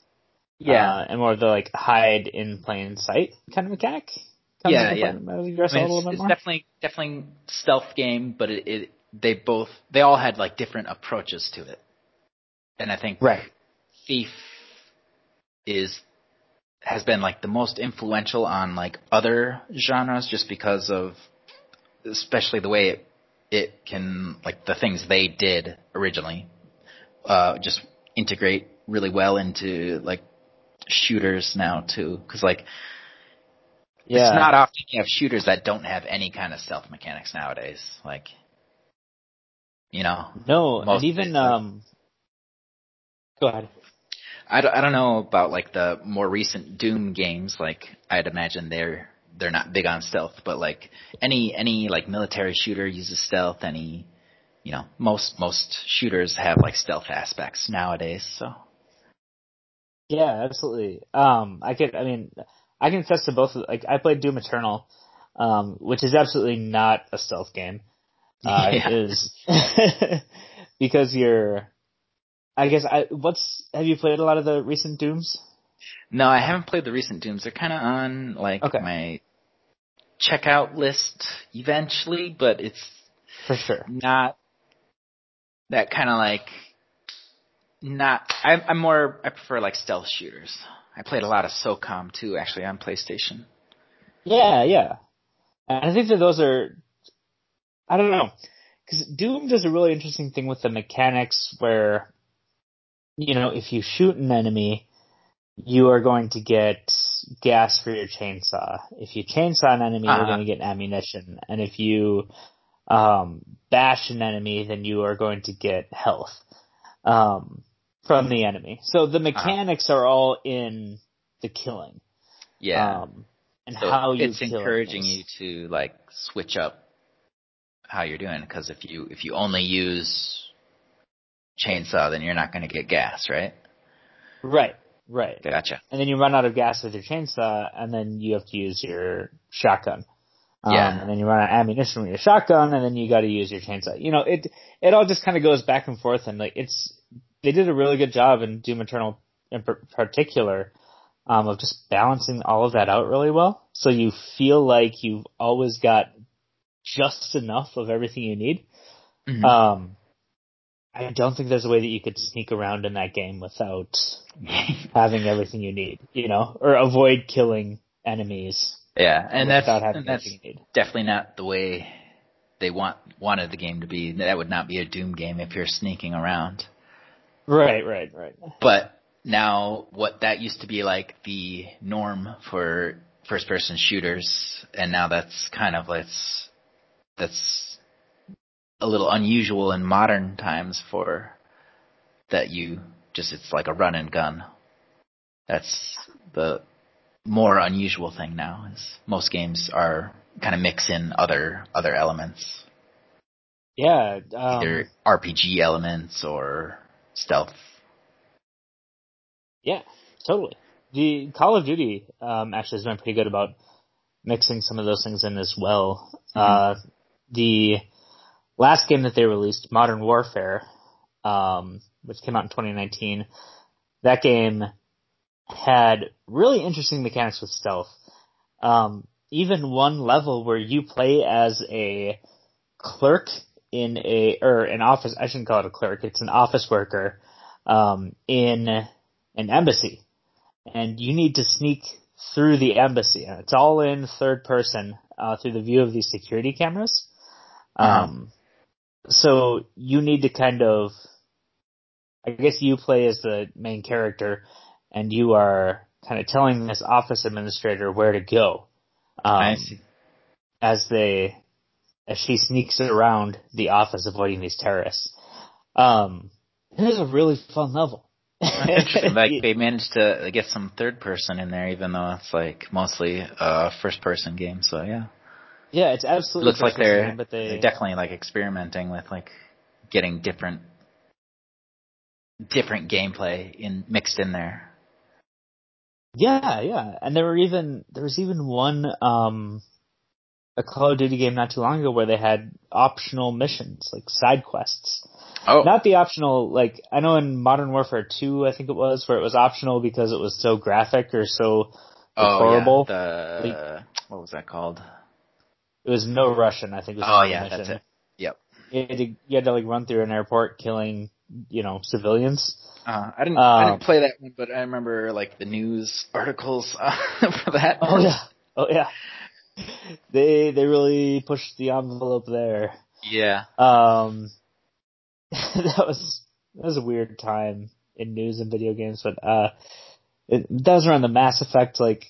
Uh, and more of the like hide in plain sight kind of mechanic. Comes Yeah, into yeah. play in Metal Gear I Solid mean, a it's, little bit it's more. definitely definitely stealth game, but it, it they both they all had like different approaches to it, and I think Right. Thief is has been like the most influential on like other genres just because of especially the way it it can like the things they did originally uh just integrate really well into like shooters now too cuz like Yeah. it's not often you have shooters that don't have any kind of stealth mechanics nowadays. Like, you know, no, and even, um, go ahead. I don't, I don't know about like the more recent Doom games. Like, I'd imagine they're they're not big on stealth, but like any any like military shooter uses stealth. Any you know most most shooters have like stealth aspects nowadays. So Yeah, absolutely. Um, I could, I mean, I can attest to both. of- Like, I played Doom Eternal, um, which is absolutely not a stealth game. Uh, Yeah. It is because you're. I guess I. What's have you played a lot of the recent Dooms? no, I haven't played the recent Dooms. They're kind of on like Okay. my checkout list eventually, but it's For sure. not that kind of like not. I'm, I'm more. I prefer like stealth shooters. I played a lot of SOCOM too, actually on PlayStation. Yeah, yeah. And I think that those are. I don't know, because Doom does a really interesting thing with the mechanics where, you know, if you shoot an enemy, you are going to get gas for your chainsaw. If you chainsaw an enemy, you're Uh-huh. going to get ammunition. And if you um, bash an enemy, then you are going to get health um, from the enemy. So the mechanics are all in the killing. Yeah. Um, and So how you it's encouraging you to like switch up how you're doing because if you if you only use chainsaw, then you're not going to get gas, right? Right, right. Gotcha. And then you run out of gas with your chainsaw, and then you have to use your shotgun. Um, Yeah. And then you run out of ammunition with your shotgun, and then you got to use your chainsaw. You know, it it all just kind of goes back and forth, and like it's they did a really good job in Doom Eternal in particular um, of just balancing all of that out really well. So you feel like you've always got just enough of everything you need. Mhm. Um, I don't think there's a way that you could sneak around in that game without having everything you need, you know, or avoid killing enemies yeah, and that's and that's you need. definitely not the way they want wanted the game to be. That would not be a Doom game if you're sneaking around. Right, right, right. But now, what that used to be like the norm for first person shooters, and now that's kind of that's that's a little unusual in modern times for that you just it's like a run and gun. That's the more unusual thing now is most games are kind of mix in other other elements, Yeah, um, either RPG elements or stealth. yeah, totally. The Call of Duty um, actually has been pretty good about mixing some of those things in as well. Uh, the last game that they released, Modern Warfare, um, which came out in 2019, that game had really interesting mechanics with stealth. Um, even one level where you play as a clerk in a or an office. I shouldn't call it a clerk. It's an office worker um, in an embassy, and you need to sneak through the embassy. And it's all in third person uh, through the view of these security cameras. Um, so you need to kind of, I guess you play as the main character, and you are kind of telling this office administrator where to go. Um, I see. As they, as she sneaks around the office avoiding these terrorists. Um, it is a really fun level. Interesting. Like they managed to get some third person in there, even though it's like mostly a first person game. So yeah, yeah, it's it absolutely looks like they're, game, but they, they're definitely like experimenting with like getting different different gameplay in mixed in there. Yeah, yeah. And there were even there was even one um a Call of Duty game not too long ago where they had optional missions, like side quests. Oh, Not the optional like I know in Modern Warfare 2 I think it was where it was optional because it was so graphic or so oh horrible. yeah, the what was that called? it was no Russian, I think was Oh yeah, the that's it. Yep. You had, to, you had to like run through an airport killing, you know, civilians. Uh, I didn't I Um, didn't play that one, but I remember like the news articles uh, for that. Oh yeah. Oh yeah. They they really pushed the envelope there. Yeah. Um, that was that was a weird time in news and video games, but uh, it, that was around the Mass Effect. Like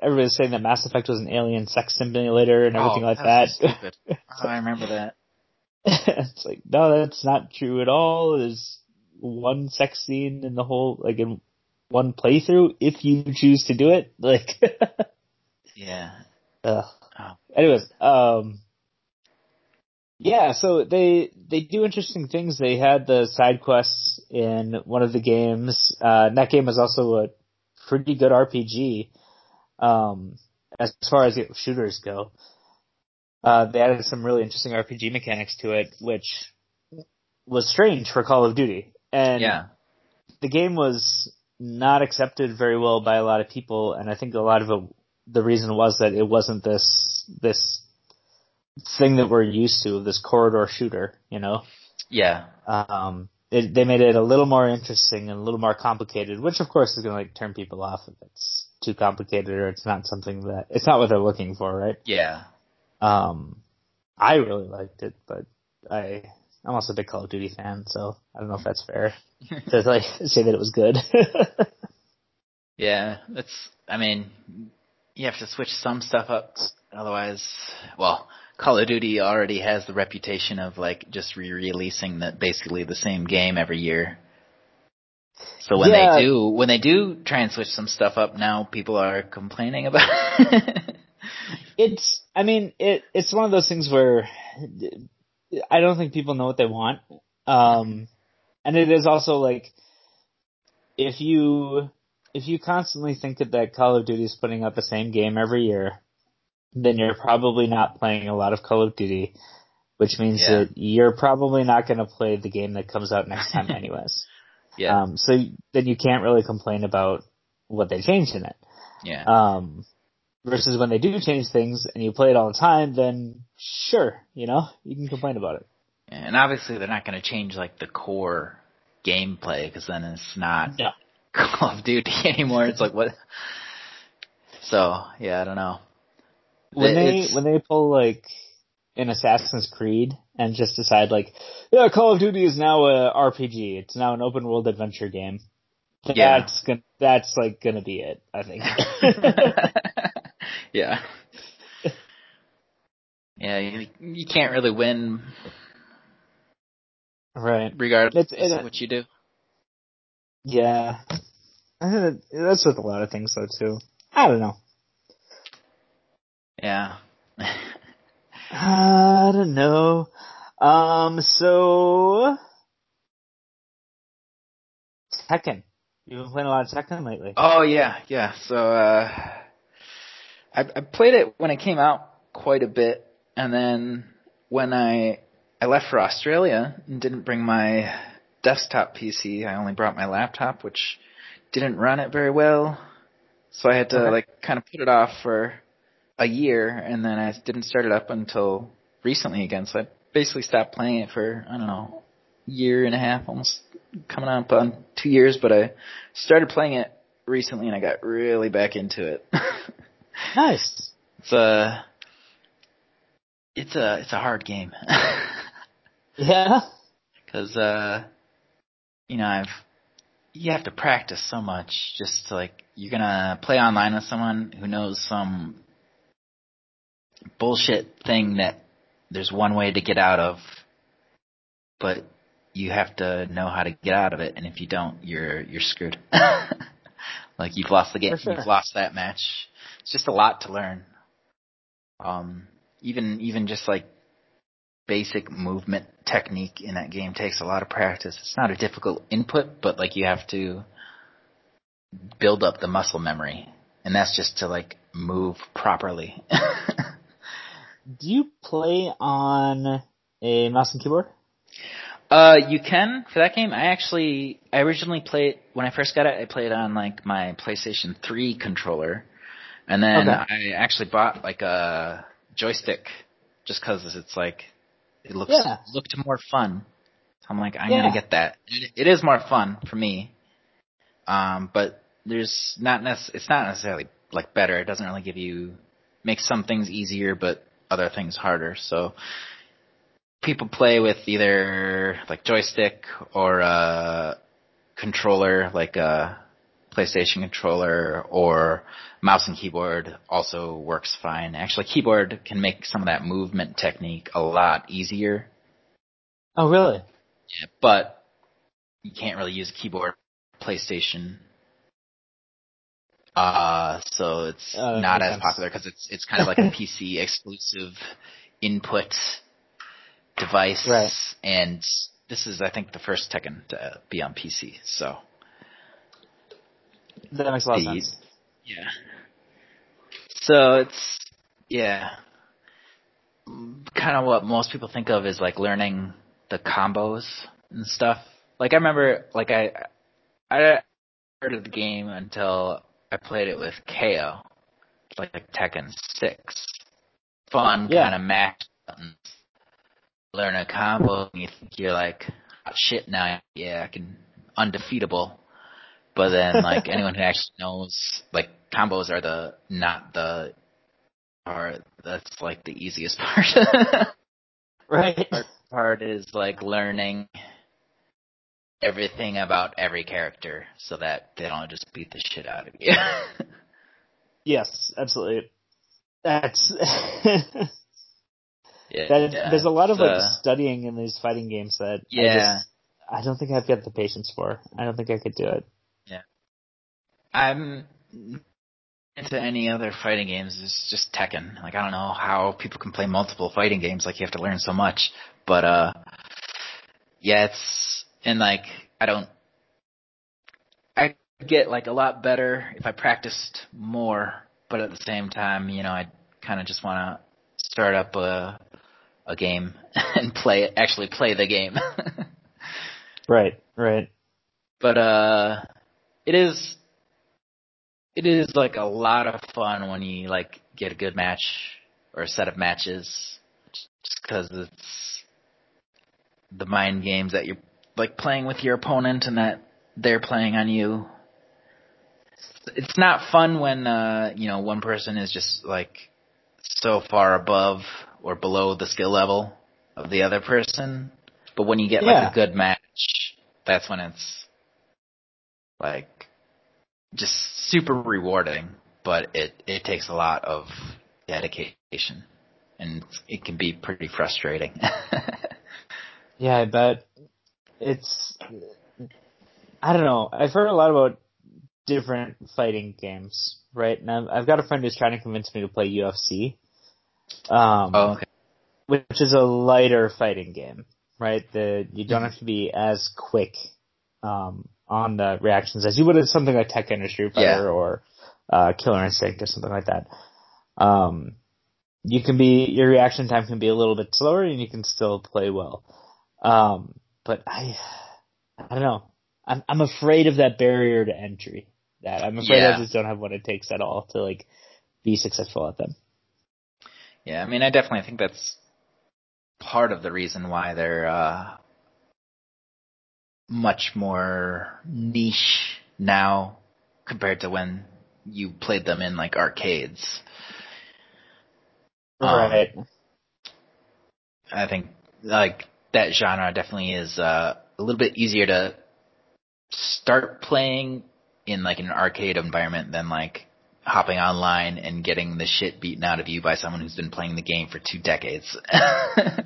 everybody's saying that Mass Effect was an alien sex simulator and everything oh, like that. so stupid. Oh, I remember that. it's like no, that's not true at all. There's one sex scene in the whole like in one playthrough if you choose to do it. Like Yeah. Ugh. Oh. Anyways, um, yeah, so they they do interesting things. They had the side quests in one of the games. Uh, and that game was also a pretty good RPG. Um, as far as shooters go, uh, they added some really interesting RPG mechanics to it, which was strange for Call of Duty. And Yeah. the game was not accepted very well by a lot of people, and I think a lot of it, the reason was that it wasn't this this thing that we're used to, this corridor shooter, you know. Yeah. Um, it, they made it a little more interesting and a little more complicated, which of course is going to like turn people off if it's too complicated or it's not something that it's not what they're looking for, right? Yeah. Um, I really liked it, but I I'm also a big Call of Duty fan, so I don't know if that's fair to like say that it was good. Yeah, that's. I mean, you have to switch some stuff up, otherwise, well, Call of Duty already has the reputation of like just re-releasing the basically the same game every year. So when Yeah. they do, when they do try and switch some stuff up, now people are complaining about. it. it's I mean it it's one of those things where I don't think people know what they want. Um and it is also like if you if you constantly think that, that Call of Duty is putting out the same game every year, then you're probably not playing a lot of Call of Duty, which means Yeah. that you're probably not going to play the game that comes out next time anyways. yeah, Um so then you can't really complain about what they changed in it. yeah, Um, versus when they do change things and you play it all the time, then sure, you know, you can complain about it. and obviously they're not going to change like the core gameplay because then it's not No. Call of Duty anymore. It's like what? So yeah, I don't know. When they when they pull like an Assassin's Creed and just decide like, yeah, Call of Duty is now a RPG. It's now an open world adventure game. That's Yeah. gonna that's like gonna be it. I think. yeah. Yeah, you, you can't really win right. regardless It's- it- of what you do. Yeah. That's with a lot of things though too. I don't know. Yeah. I don't know. Um, so Tekken. You've been playing a lot of Tekken lately. oh yeah, yeah. So uh I I played it when it came out quite a bit and then when I I left for Australia and didn't bring my desktop PC, I only brought my laptop which didn't run it very well. So I had to Okay. like kind of put it off for a year and then I didn't start it up until recently again. So I basically stopped playing it for, I don't know, year and a half, almost coming up on two years, but I started playing it recently and I got really back into it. Nice. it's a, it's a, it's a hard game. Yeah. Cause, uh, you know, I've, you have to practice so much just to like, you're gonna play online with someone who knows some bullshit thing that there's one way to get out of, but you have to know how to get out of it, and if you don't, you're, you're screwed. like you've lost the game, sure. you've lost that match. It's just a lot to learn. Um, even, even just like basic movement technique in that game takes a lot of practice. It's not a difficult input, but like you have to build up the muscle memory. And that's just to like move properly. Do you play on a mouse and keyboard? uh, you can for that game. I actually, I originally played when I first got it. I played on like my PlayStation 3 controller, and then Okay. I actually bought like a joystick just because it's like it looks Yeah. looked more fun. So I'm like, I'm Yeah. gonna get that. It, is more fun for me, um, but there's not nec- it's not necessarily like better. It doesn't really give you makes some things easier, but other things harder. So people play with either like joystick or a controller, like a PlayStation controller or mouse and keyboard also works fine. Actually, keyboard can make some of that movement technique a lot easier, Oh, really? Yeah, but you can't really use keyboard PlayStation. Uh, so it's Uh, not as sense. popular because it's it's kind of like a PC exclusive input device. Right. And this is, I think, the first Tekken to be on PC. So That makes a lot of sense. yeah. So it's yeah, kind of what most people think of is like learning the combos and stuff. Like I remember, like I I heard of the game until I played it with KO, like, like Tekken Six. Fun Yeah. kind of match buttons. Learn a combo, and you think you're like, oh, shit now, yeah, I can undefeatable. But then, like anyone who actually knows, like combos are the not the part. That's like the easiest part. Right. part, part is like learning everything about every character so that they don't just beat the shit out of you. Yes, absolutely. That's yeah, that. yeah, there's a lot of like uh, studying in these fighting games that I Yeah. just I don't think I've got the patience for. I don't think I could do it. I'm into any other fighting games. It's just Tekken. Like I don't know how people can play multiple fighting games. Like you have to learn so much. But uh, yeah, it's and like I don't. I get like a lot better if I practiced more. But at the same time, you know, I kind of just want to start up a a game and play it. Actually, play the game. Right. Right. but uh it is it is like a lot of fun when you like get a good match or a set of matches just because it's the mind games that you're like playing with your opponent and that they're playing on you it's not fun when uh you know one person is just like so far above or below the skill level of the other person but when you get Yeah. like a good match that's when it's like just super rewarding but it it takes a lot of dedication and it can be pretty frustrating Yeah, I bet it's. I don't know. I've heard a lot about different fighting games, right? And I've, I've got a friend who's trying to convince me to play UFC, um, oh okay which is a lighter fighting game, right? The you don't have to be as quick um, on the reactions as you would at something like Tekken Street Fighter Yeah. or uh, Killer Instinct or something like that. Um, you can be your reaction time can be a little bit slower, and you can still play well. Um, but I, I don't know. I'm I'm afraid of that barrier to entry. That I'm afraid Yeah. I just don't have what it takes at all to like be successful at them. Yeah, I mean, I definitely think that's part of the reason why they're uh, much more niche now compared to when you played them in like arcades. Um, right. I think like that genre definitely is uh, a little bit easier to start playing in like an arcade environment than like hopping online and getting the shit beaten out of you by someone who's been playing the game for two decades.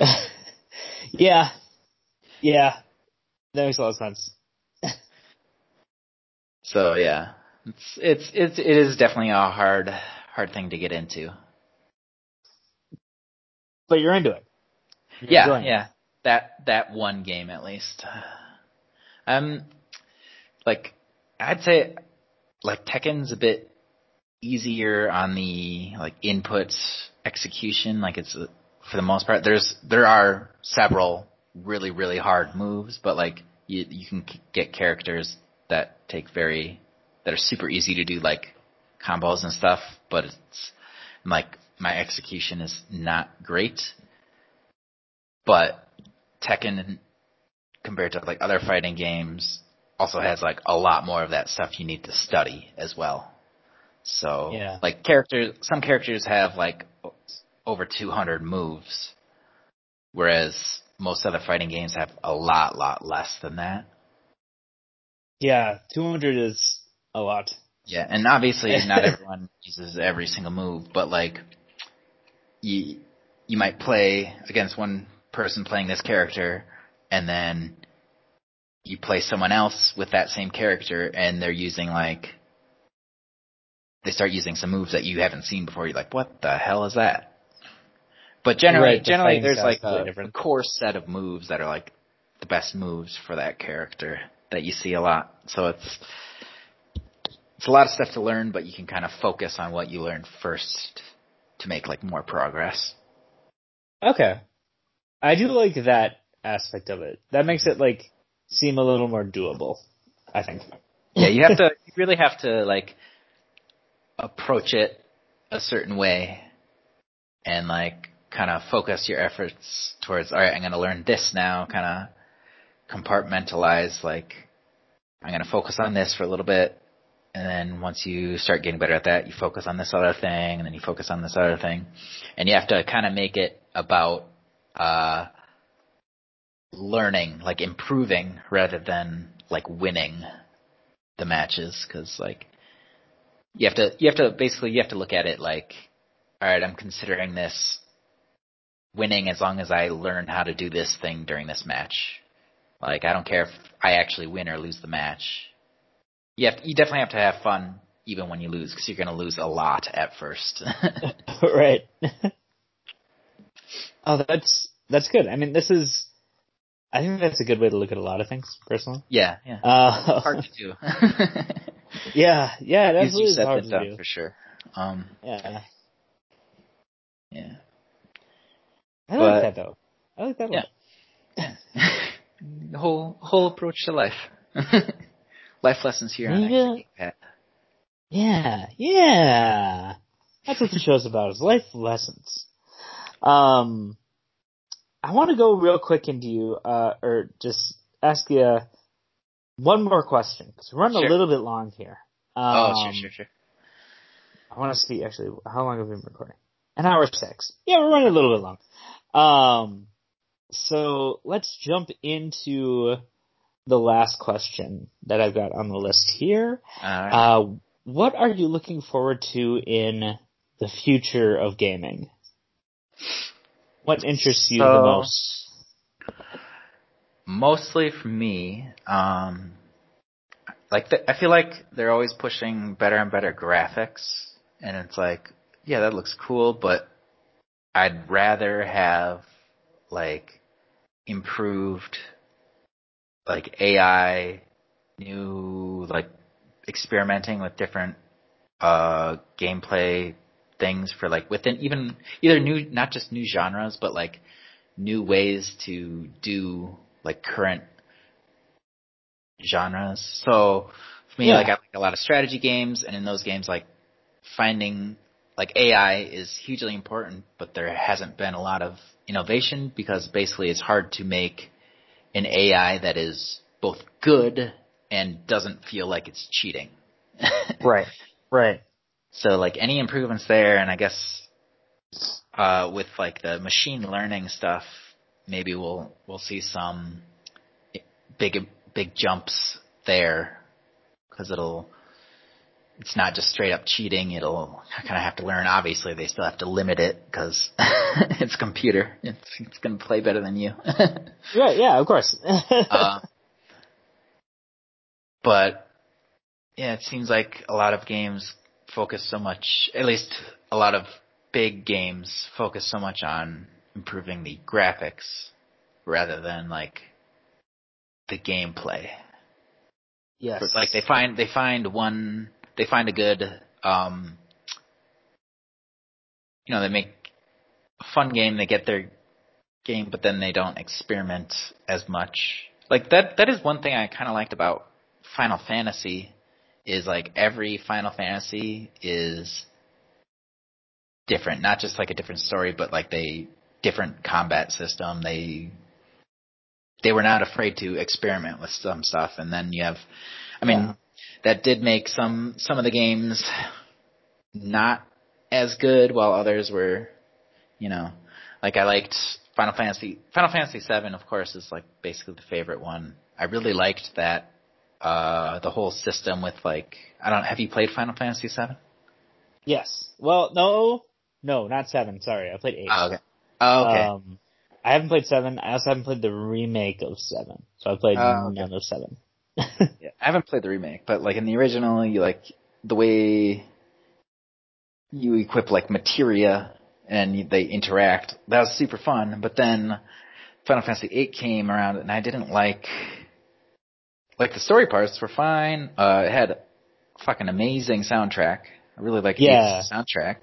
yeah. Yeah. That makes a lot of sense. so yeah, it's it's it's it is definitely a hard hard thing to get into. But you're into it. You're yeah, enjoying it. yeah. That that one game at least. Um, like I'd say, like Tekken's a bit easier on the like inputs execution. Like it's for the most part. There's there are several really really hard moves, but like you you can get characters that take very that are super easy to do like combos and stuff. But it's like my execution is not great. But Tekken, compared to like other fighting games, also has like a lot more of that stuff you need to study as well. So, Yeah. like characters, some characters have like over 200 moves, whereas most other fighting games have a lot, lot less than that. Yeah, 200 is a lot. Yeah, and obviously not everyone uses every single move, but like you you might play against one person playing this character and then you play someone else with that same character and they're using like they start using some moves that you haven't seen before. You're like, what the hell is that? But generally, Right, the generally there's like a, different. a core set of moves that are like the best moves for that character that you see a lot. So it's it's a lot of stuff to learn, but you can kind of focus on what you learn first to make like more progress. Okay. I do like that aspect of it. That makes it like seem a little more doable. I think. Yeah, you have to you really have to like approach it a certain way and like kind of focus your efforts towards all right, I'm going to learn this now, kind of compartmentalize like I'm going to focus on this for a little bit and then once you start getting better at that, you focus on this other thing and then you focus on this other thing. And you have to kind of make it about uh learning, like improving rather than like winning the matches cuz like you have to you have to basically you have to look at it like all right, I'm considering this winning as long as I learn how to do this thing during this match. Like I don't care if I actually win or lose the match. You have to, you definitely have to have fun even when you lose because you're going to lose a lot at first. right. oh, that's that's good. I mean, this is. I think that's a good way to look at a lot of things, personally. yeah, yeah. Uh, Hard to do. yeah, yeah, that's really hard to do. for sure. Um, Yeah, yeah. I But- like that though. I like that a Yeah. lot. the whole whole approach to life. life lessons here on Yeah. Extra Pat. Yeah, yeah. That's what the show's about, is life lessons. Um, I want to go real quick into you, uh, or just ask you one more question, because we're running Sure. a little bit long here. Um, Oh, sure, sure, sure. I want to see, actually, how long have we been recording? An hour six. Yeah, we're running a little bit long. Um, so let's jump into the last question that I've got on the list here. Right. Uh, what are you looking forward to in the future of gaming? What interests you the most? mostly for me, um, like the, I feel like they're always pushing better and better graphics, and it's like, yeah, that looks cool, but I'd rather have like improved like AI, new like experimenting with different uh gameplay things for like within even either new not just new genres but like new ways to do like current genres. So for me, Yeah. like I like a lot of strategy games, and in those games, like finding like AI is hugely important, but there hasn't been a lot of innovation because basically it's hard to make an AI that is both good and doesn't feel like it's cheating. Right, right. So like any improvements there, and I guess uh, with like the machine learning stuff, maybe we'll we'll see some big big jumps there because it'll it's not just straight up cheating. It'll kind of have to learn. Obviously, they still have to limit it because it's computer. It's it's going to play better than you. Right, yeah, of course. uh, but yeah, it seems like a lot of games focus so much, at least a lot of big games focus so much on improving the graphics rather than like the gameplay. yes. Like they find they find one they find a good um you know, they make a fun game, they get their game, but then they don't experiment as much. Like that that is one thing I kinda liked about Final Fantasy is like every Final Fantasy is different. Not just like a different story, but like they different combat system. They they were not afraid to experiment with some stuff and then you have I mean Yeah. That did make some some of the games not as good while others were you know like I liked Final Fantasy Final Fantasy 7 of course is like basically the favorite one. I really liked that uh the whole system with like I don't have you played Final Fantasy 7? yes. Well, no, no, not seven. Sorry, I played eight. Oh, okay. Oh, okay. Um, I haven't played seven. I also haven't played the remake of seven. So I played Oh, okay. none of seven. Yeah, I haven't played the remake, but like in the original, you like the way you equip like materia and they interact. That was super fun. But then Final Fantasy VIII came around and I didn't like like the story parts were fine. Uh, it had a fucking amazing soundtrack. I really like Yeah. the soundtrack.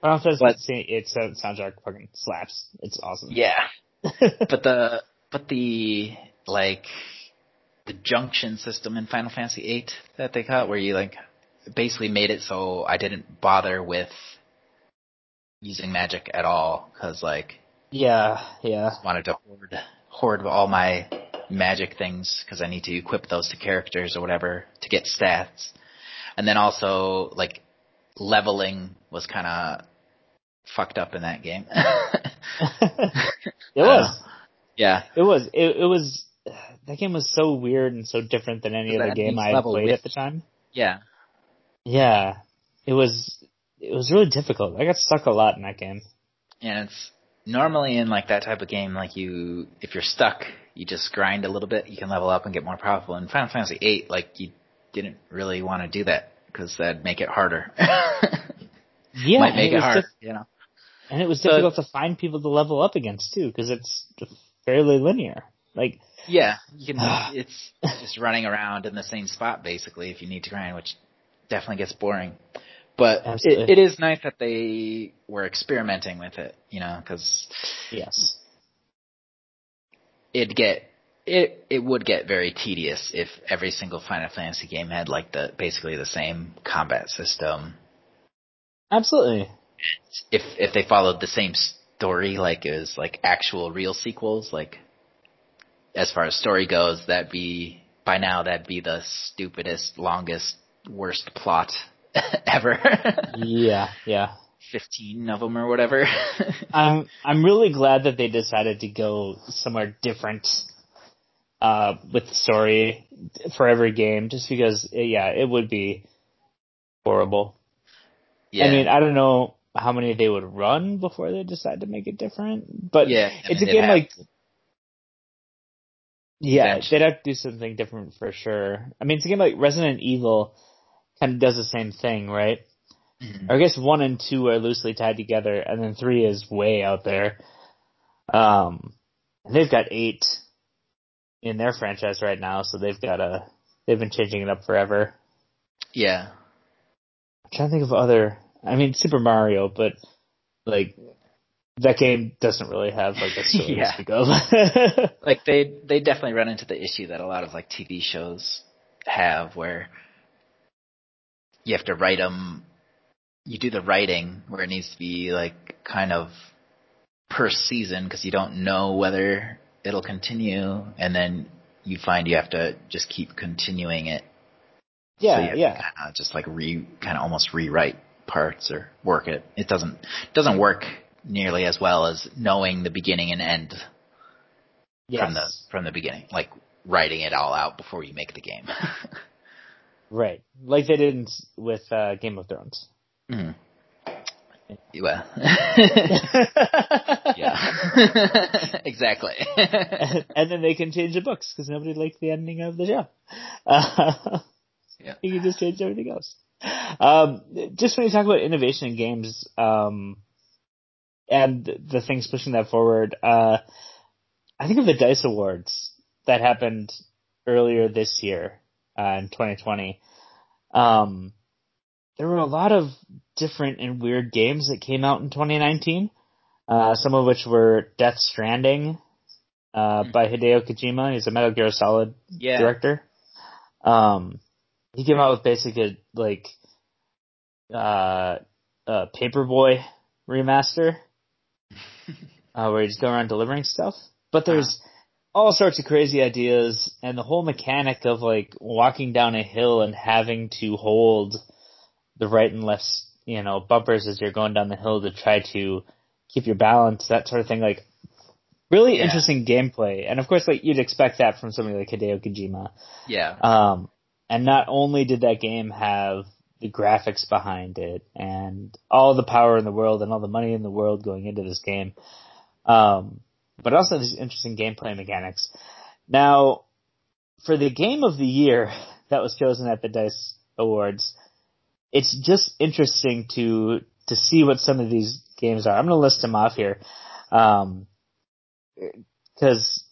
Final Fantasy a soundtrack fucking slaps. It's awesome. Yeah, but the but the like the junction system in Final Fantasy VIII that they got, where you like basically made it so I didn't bother with using magic at all because like yeah, yeah. I wanted to hoard hoard all my magic things because I need to equip those to characters or whatever to get stats, and then also like leveling was kind of fucked up in that game. It was. Yeah, It was. It, it was. That game was so weird and so different than any other game I had played with- at the time. yeah. Yeah, it was. It was really difficult. I got stuck a lot in that game. And it's normally in like that type of game, like you, if you're stuck, you just grind a little bit, you can level up and get more powerful. In Final Fantasy VIII, like you didn't really want to do that because that'd make it harder. Yeah, Might make it it was hard, diff- you know. and it was So- difficult to find people to level up against too, because it's fairly linear. Like, Yeah, you can. Ah. it's just running around in the same spot basically if you need to grind, which definitely gets boring. But it, it is nice that they were experimenting with it, you know, because yes, it'd get it it would get very tedious if every single Final Fantasy game had like the basically the same combat system. absolutely. If if they followed the same story, like it was like actual real sequels, like as far as story goes, that'd be by now that'd be the stupidest, longest, worst plot ever. Yeah, yeah. Fifteen of them or whatever. I'm I'm really glad that they decided to go somewhere different uh with the story for every game just because yeah, it would be horrible. yeah, I mean, I don't know how many they would run before they decide to make it different, but yeah, I it's mean, a game have like yeah, they'd have to do something different for sure. I mean, it's a game like Resident Evil kind of does the same thing, right? Mhm. I guess one and two are loosely tied together, and then three is way out there. Um, they've got eight in their franchise right now, so they've got a they've been changing it up forever. yeah. I'm trying to think of other. I mean, Super Mario, but like that game doesn't really have like a story Yeah. to speak of. like they they definitely run into the issue that a lot of like TV shows have where you have to write them you do the writing where it needs to be like kind of per season because you don't know whether it'll continue and then you find you have to just keep continuing it yeah, so yeah. just like re kind of almost rewrite parts or work it it doesn't doesn't work nearly as well as knowing the beginning and end Yes. from the from the beginning, like writing it all out before you make the game. right, like they did with uh, Game of Thrones. mm. Well, yeah, exactly. and then they can change the books because nobody liked the ending of the show. Uh, Yeah. You can just change everything else. Um, just when you talk about innovation in games, um, and the things pushing that forward, uh, I think of the Dice Awards that happened earlier this year, uh, in 2020. Um, there were a lot of different and weird games that came out in 2019. Uh, some of which were Death Stranding, uh, by Hideo Kojima. He's a Metal Gear Solid yeah, director. Um, he came out with basically like uh, a Paperboy remaster, uh, where you just go around delivering stuff. But there's all sorts of crazy ideas, and the whole mechanic of like walking down a hill and having to hold the right and left, you know, bumpers as you're going down the hill to try to keep your balance, that sort of thing. Like really Yeah. interesting gameplay, and of course, like you'd expect that from somebody like Hideo Kojima. yeah, Um, and not only did that game have the graphics behind it and all the power in the world and all the money in the world going into this game, um, but also these interesting gameplay mechanics. Now, for the game of the year that was chosen at the DICE Awards, it's just interesting to to see what some of these games are. I'm going to list them off here. Um, cause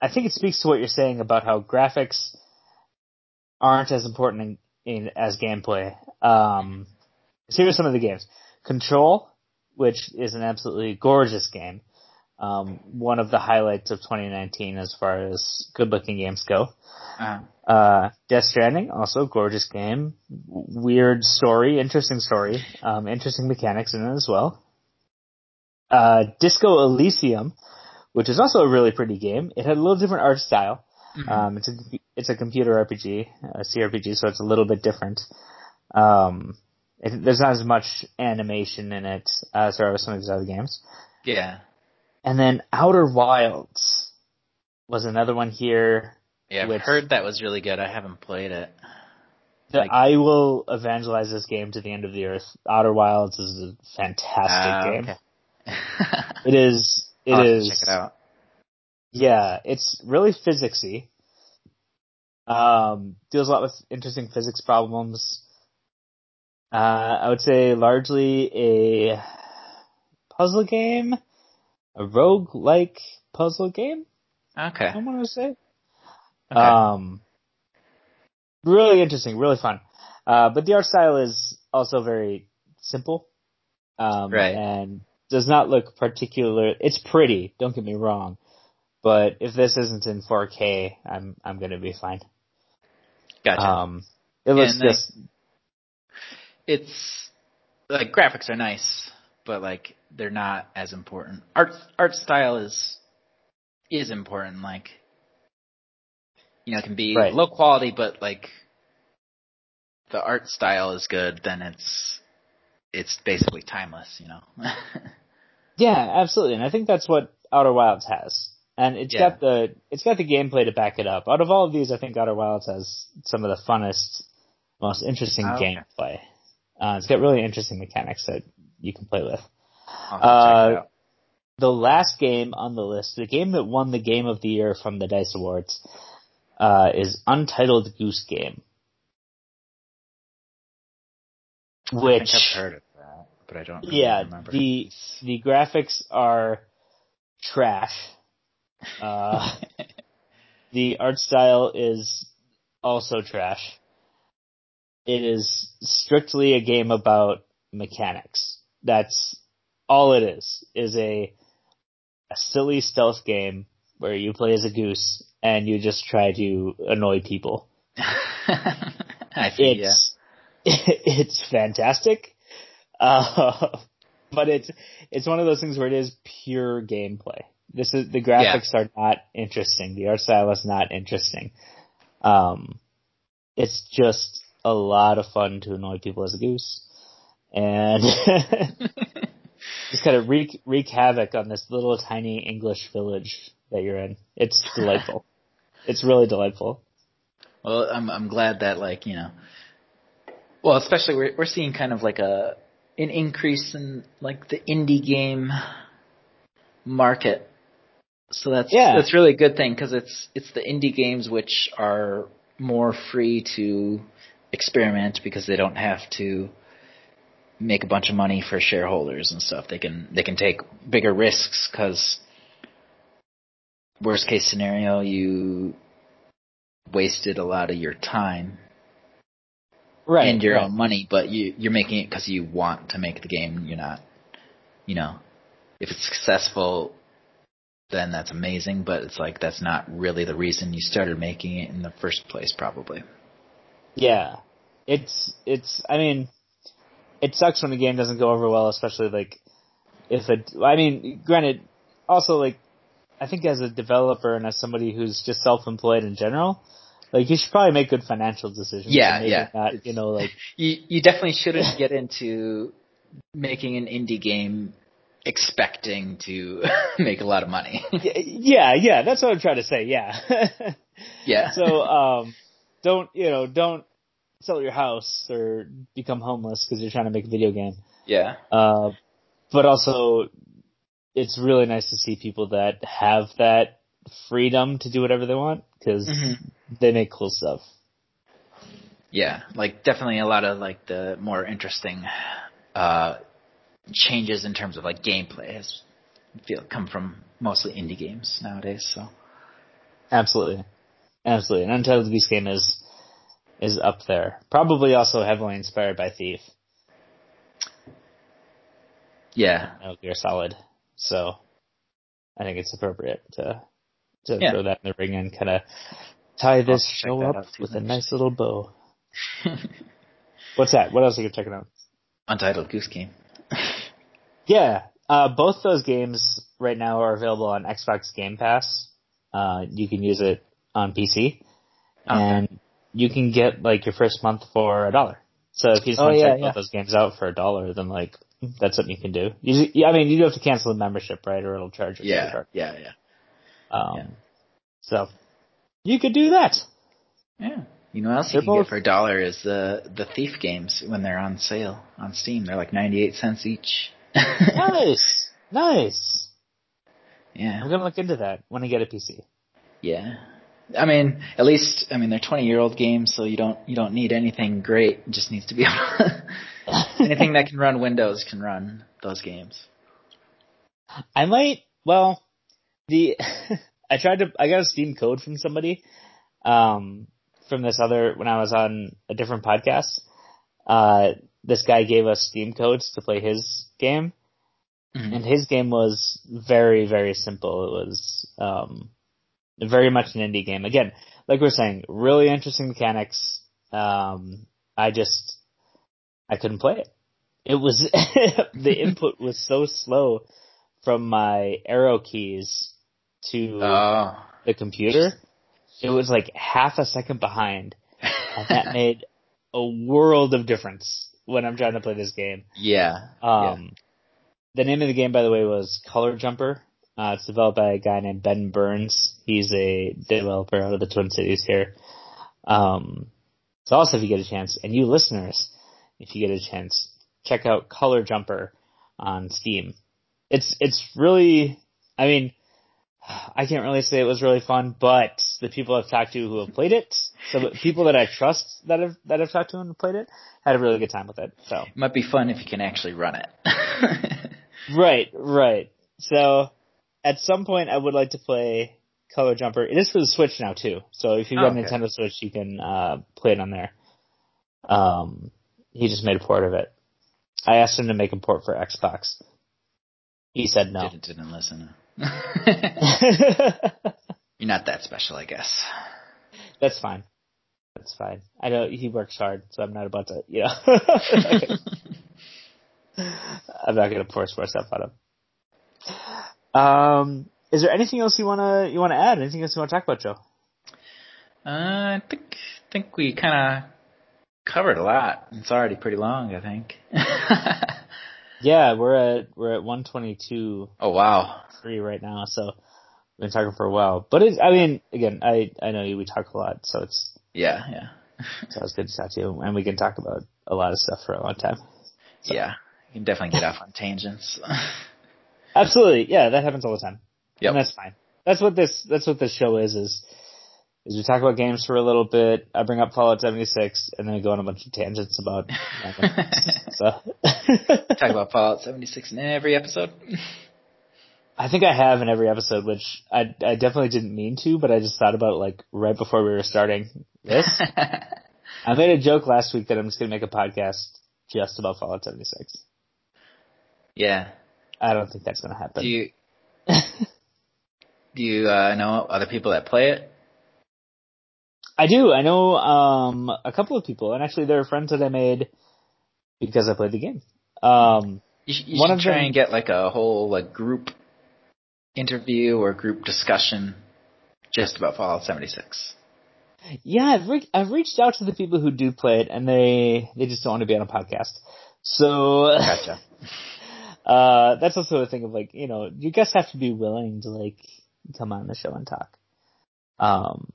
I think it speaks to what you're saying about how graphics aren't as important in, in as gameplay. Um, so here are some of the games. Control, which is an absolutely gorgeous game. Um, one of the highlights of 2019 as far as good looking games go. Uh, Uh, Death Stranding, also gorgeous game. Weird story, interesting story, um, interesting mechanics in it as well. Uh, Disco Elysium, which is also a really pretty game. It had a little different art style. mhm. Um, it's a it's a computer RPG, a CRPG, so it's a little bit different. Um, it, there's not as much animation in it as there are with some of these other games. yeah. And then Outer Wilds was another one here. Yeah, I've heard that was really good. I haven't played it. Like- I will evangelize this game to the end of the earth. Outer Wilds is a fantastic Ah, game. okay. It is. It is. check it out. Yeah, it's really physicsy. Um, deals a lot with interesting physics problems. Uh, I would say largely a puzzle game, a rogue-like puzzle game. Okay. I want to say. Okay. Um, really interesting, really fun. Uh, but the art style is also very simple. Um, Right. and does not look particular, it's pretty, don't get me wrong. But if this isn't in 4K, I'm, I'm gonna be fine. gotcha. Um, it looks and just, it's like graphics are nice, but like they're not as important. Art art style is is important. Like you know, it can be Right. low quality, but like the art style is good. Then it's it's basically timeless. You know. yeah, absolutely. And I think that's what Outer Wilds has. And it's Yeah. got the, it's got the gameplay to back it up. Out of all of these, I think Outer Wilds has some of the funnest, most interesting Oh, okay. gameplay. Uh, it's got really interesting mechanics that you can play with. I'll have to check it Uh. The last game on the list, the game that won the Game of the Year from the Dice Awards, uh, is Untitled Goose Game. Which, I've heard of that, but I don't. Really yeah, remember. the the graphics are trash. Uh, the art style is also trash. It is strictly a game about mechanics. That's all it is. Is a a silly stealth game where you play as a goose and you just try to annoy people. I see. Yeah. It's it's fantastic, uh, but it's it's one of those things where it is pure gameplay. This is the graphics are not interesting. The art style is not interesting. Um, it's just a lot of fun to annoy people as a goose, and just kind of wreak wreak havoc on this little tiny English village that you're in. It's delightful. it's really delightful. Well, I'm I'm glad that like you know, well, especially we're we're seeing kind of like a an increase in like the indie game market. So that's Yeah. that's really a good thing because it's it's the indie games which are more free to experiment because they don't have to make a bunch of money for shareholders and stuff. They can they can take bigger risks because worst case scenario you wasted a lot of your time Right. and your right. own money, but you you're making it because you want to make the game. You're not, you know, if it's successful, then that's amazing. But it's like that's not really the reason you started making it in the first place, probably. Yeah. It's, it's, I mean, it sucks when the game doesn't go over well, especially like, if it, I mean, granted, also like, I think as a developer and as somebody who's just self-employed in general, like you should probably make good financial decisions. Yeah, yeah. Not, you know, like, You you definitely shouldn't get into making an indie game expecting to make a lot of money. yeah, yeah, that's what I'm trying to say, yeah. yeah. so, um, don't, you know, don't sell your house or become homeless because you're trying to make a video game. yeah. Uh, but also, it's really nice to see people that have that freedom to do whatever they want because Mhm. they make cool stuff. Yeah, like definitely a lot of like the more interesting uh changes in terms of like gameplay has feel come from mostly indie games nowadays. So Absolutely. Absolutely. An Untitled Goose Game is is up there. Probably also heavily inspired by Thief. yeah, Metal Gear Solid. So I think it's appropriate to to Yeah. throw that in the ring and kind of tie this show up with a nice little bow. What's that? What else are you checking out? Untitled Goose Game. Yeah, uh, both those games right now are available on Xbox Game Pass. Uh, you can use it on PC, and you can get like your first month for a dollar. So if you just Oh, want to yeah, check yeah. both those games out for a dollar, then like that's something you can do. You, yeah, I mean, you do have to cancel the membership, right, or it'll charge you. Yeah, yeah, yeah, Um, yeah. So you could do that. yeah. You know what else They're you can both- get for a dollar is the the Thief games when they're on sale on Steam. They're like ninety eight cents each. Nice, nice. yeah. I'm gonna look into that when I get a PC. Yeah. I mean, at least I mean they're twenty year old games, so you don't you don't need anything great. It just needs to be anything that can run Windows can run those games. I might. Well, the I tried to. I got a Steam code from somebody, um, from this other when I was on a different podcast. Uh, this guy gave us Steam codes to play his game, Mhm. and his game was very very simple. It was um, very much an indie game. Again, like we are saying, really interesting mechanics. Um, I just I couldn't play it. It was the input was so slow from my arrow keys to Oh. the computer. It was like half a second behind, and that made a world of difference when I'm trying to play this game. yeah. Um, the name of the game, by the way, was Color Jumper. Uh, it's developed by a guy named Ben Burns. He's a developer out of the Twin Cities here. Um, so also if you get a chance, and you listeners, if you get a chance, check out Color Jumper on Steam. It's, it's really, I mean, I can't really say it was really fun, but the people I've talked to who have played it, so people that I trust that have, that have talked to and played it, had a really good time with it, so. It might be fun if you can actually run it. Right, right. So at some point I would like to play Color Jumper. It is for the Switch now too. So if you've got Oh, a okay. Nintendo Switch, you can uh, play it on there. Um, he just made a port of it. I asked him to make a port for Xbox. He said no. didn't, didn't listen. You're not that special, I guess. That's fine. That's fine. I know he works hard, so I'm not about to, you know. I'm not gonna force myself on him. Um, is there anything else you wanna you wanna add? Anything else you wanna talk about, Joe? Uh, I think think we kind of covered a lot. It's already pretty long, I think. Yeah, we're at we're at 122 oh wow. three right now, so we've been talking for a while. But it, I mean, again, I I know you. We talk a lot, so it's Yeah, yeah, so it's good to talk to you, and we can talk about a lot of stuff for a long time. yeah. You can definitely get off on tangents. Absolutely, yeah, that happens all the time. Yep. And that's fine. That's what this that's what this show is is is we talk about games for a little bit. I bring up Fallout 76, and then we go on a bunch of tangents about. so Talk about Fallout 76 in every episode. I think I have in every episode, which I I definitely didn't mean to, but I just thought about it like right before we were starting this. I made a joke last week that I'm just gonna make a podcast just about Fallout 76. yeah. I don't think that's gonna happen. Do you do you uh, know other people that play it? I do. I know um a couple of people, and actually they're friends that I made because I played the game. Um, You, sh- you One should of try them- and get like a whole like group interview or group discussion just about Fallout 76. yeah, I've re- I've reached out to the people who do play it, and they they just don't want to be on a podcast. So Gotcha. uh, that's also a thing of like you know you guys have to be willing to like come on the show and talk. Um,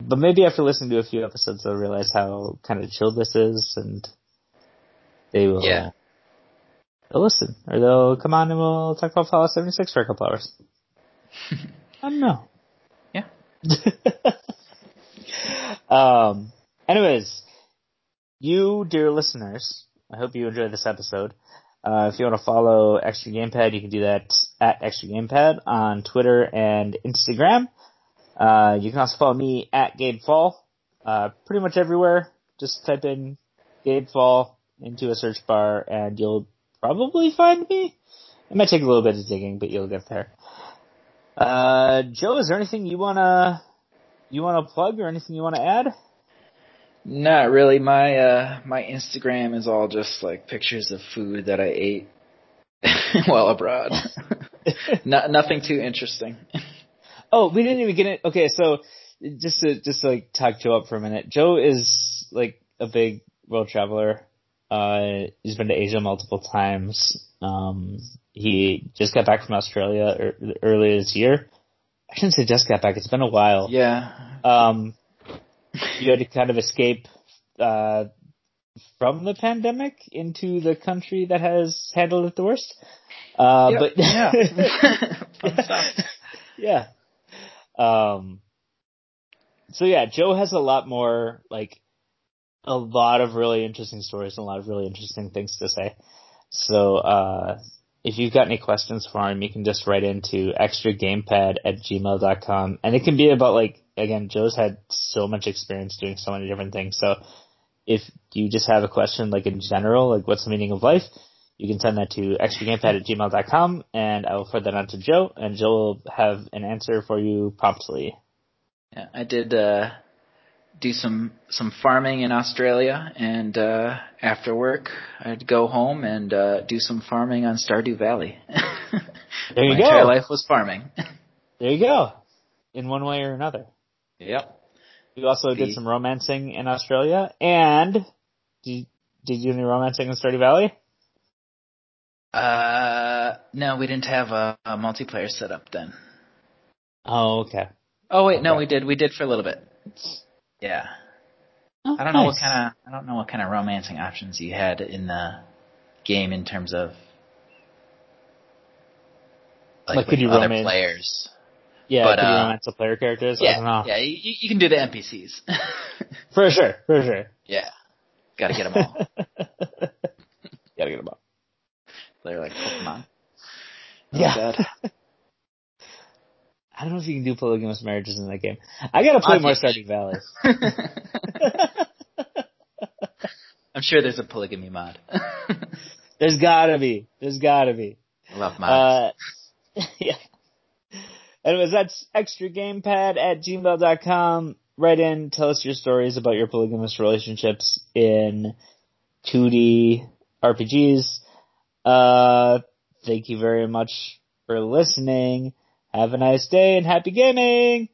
but maybe after listening to a few episodes, they'll realize how kind of chill this is, and they will. Yeah. They'll listen, or they'll come on and we'll talk about Fallout 76 for a couple hours. I don't know. Yeah. um. Anyways, you dear listeners, I hope you enjoyed this episode. Uh, if you want to follow Extra Gamepad, you can do that at Extra Gamepad on Twitter and Instagram. Uh, you can also follow me at Gabe Fall, uh, pretty much everywhere. Just type in Gabe Fall into a search bar and you'll probably find me. It might take a little bit of digging, but you'll get there. Uh, Joe, is there anything you wanna, you wanna plug or anything you wanna add? Not really. My uh my Instagram is all just like pictures of food that I ate while abroad. Not nothing too interesting. Oh, we didn't even get it. Okay, so just to just to like talk Joe up for a minute. Joe is like a big world traveler. Uh, he's been to Asia multiple times. Um, he just got back from Australia er, earlier this year. I shouldn't say just got back. It's been a while. Yeah. Um, you had to kind of escape uh, from the pandemic into the country that has handled it the worst. Uh, Yep, but yeah. Yeah. Um, so yeah, Joe has a lot more like a lot of really interesting stories and a lot of really interesting things to say. So uh, if you've got any questions for him, you can just write into extragamepad at gmail.com. And it can be about like, again, Joe's had so much experience doing so many different things. So if you just have a question like in general, like what's the meaning of life, you can send that to extragamepad at gmail.com and I will forward that on to Joe and Joe will have an answer for you promptly. Yeah, I did uh do some some farming in Australia and uh after work I'd go home and uh do some farming on Stardew Valley. There you My go. entire life was farming. There you go. In one way or another. Yep. You also did some romancing in Australia and did, did you do any romancing in Stardew Valley? Uh no, we didn't have a, a multiplayer set up then. Oh, okay. Oh wait, no, we did. We did for a little bit. Yeah. Oh, I don't know what kind of I don't know what kind of romancing options you had in the game in terms of like, Like, could with you other romance- players. Yeah, But, could uh, the player characters? I Yeah, don't know. yeah, you, you can do the NPCs. For sure, for sure. yeah, got to get them all. Gotta get them all. They're like Pokemon. Oh, Yeah. I don't know if you can do polygamous marriages in that game. I gotta play more Stardew Valley. I'm sure there's a polygamy mod. There's gotta be. There's gotta be. I love mods. Uh, yeah. Anyways, that's extragamepad at gmail.com. Write in, tell us your stories about your polygamous relationships in 2D RPGs. Uh, thank you very much for listening. Have a nice day and happy gaming!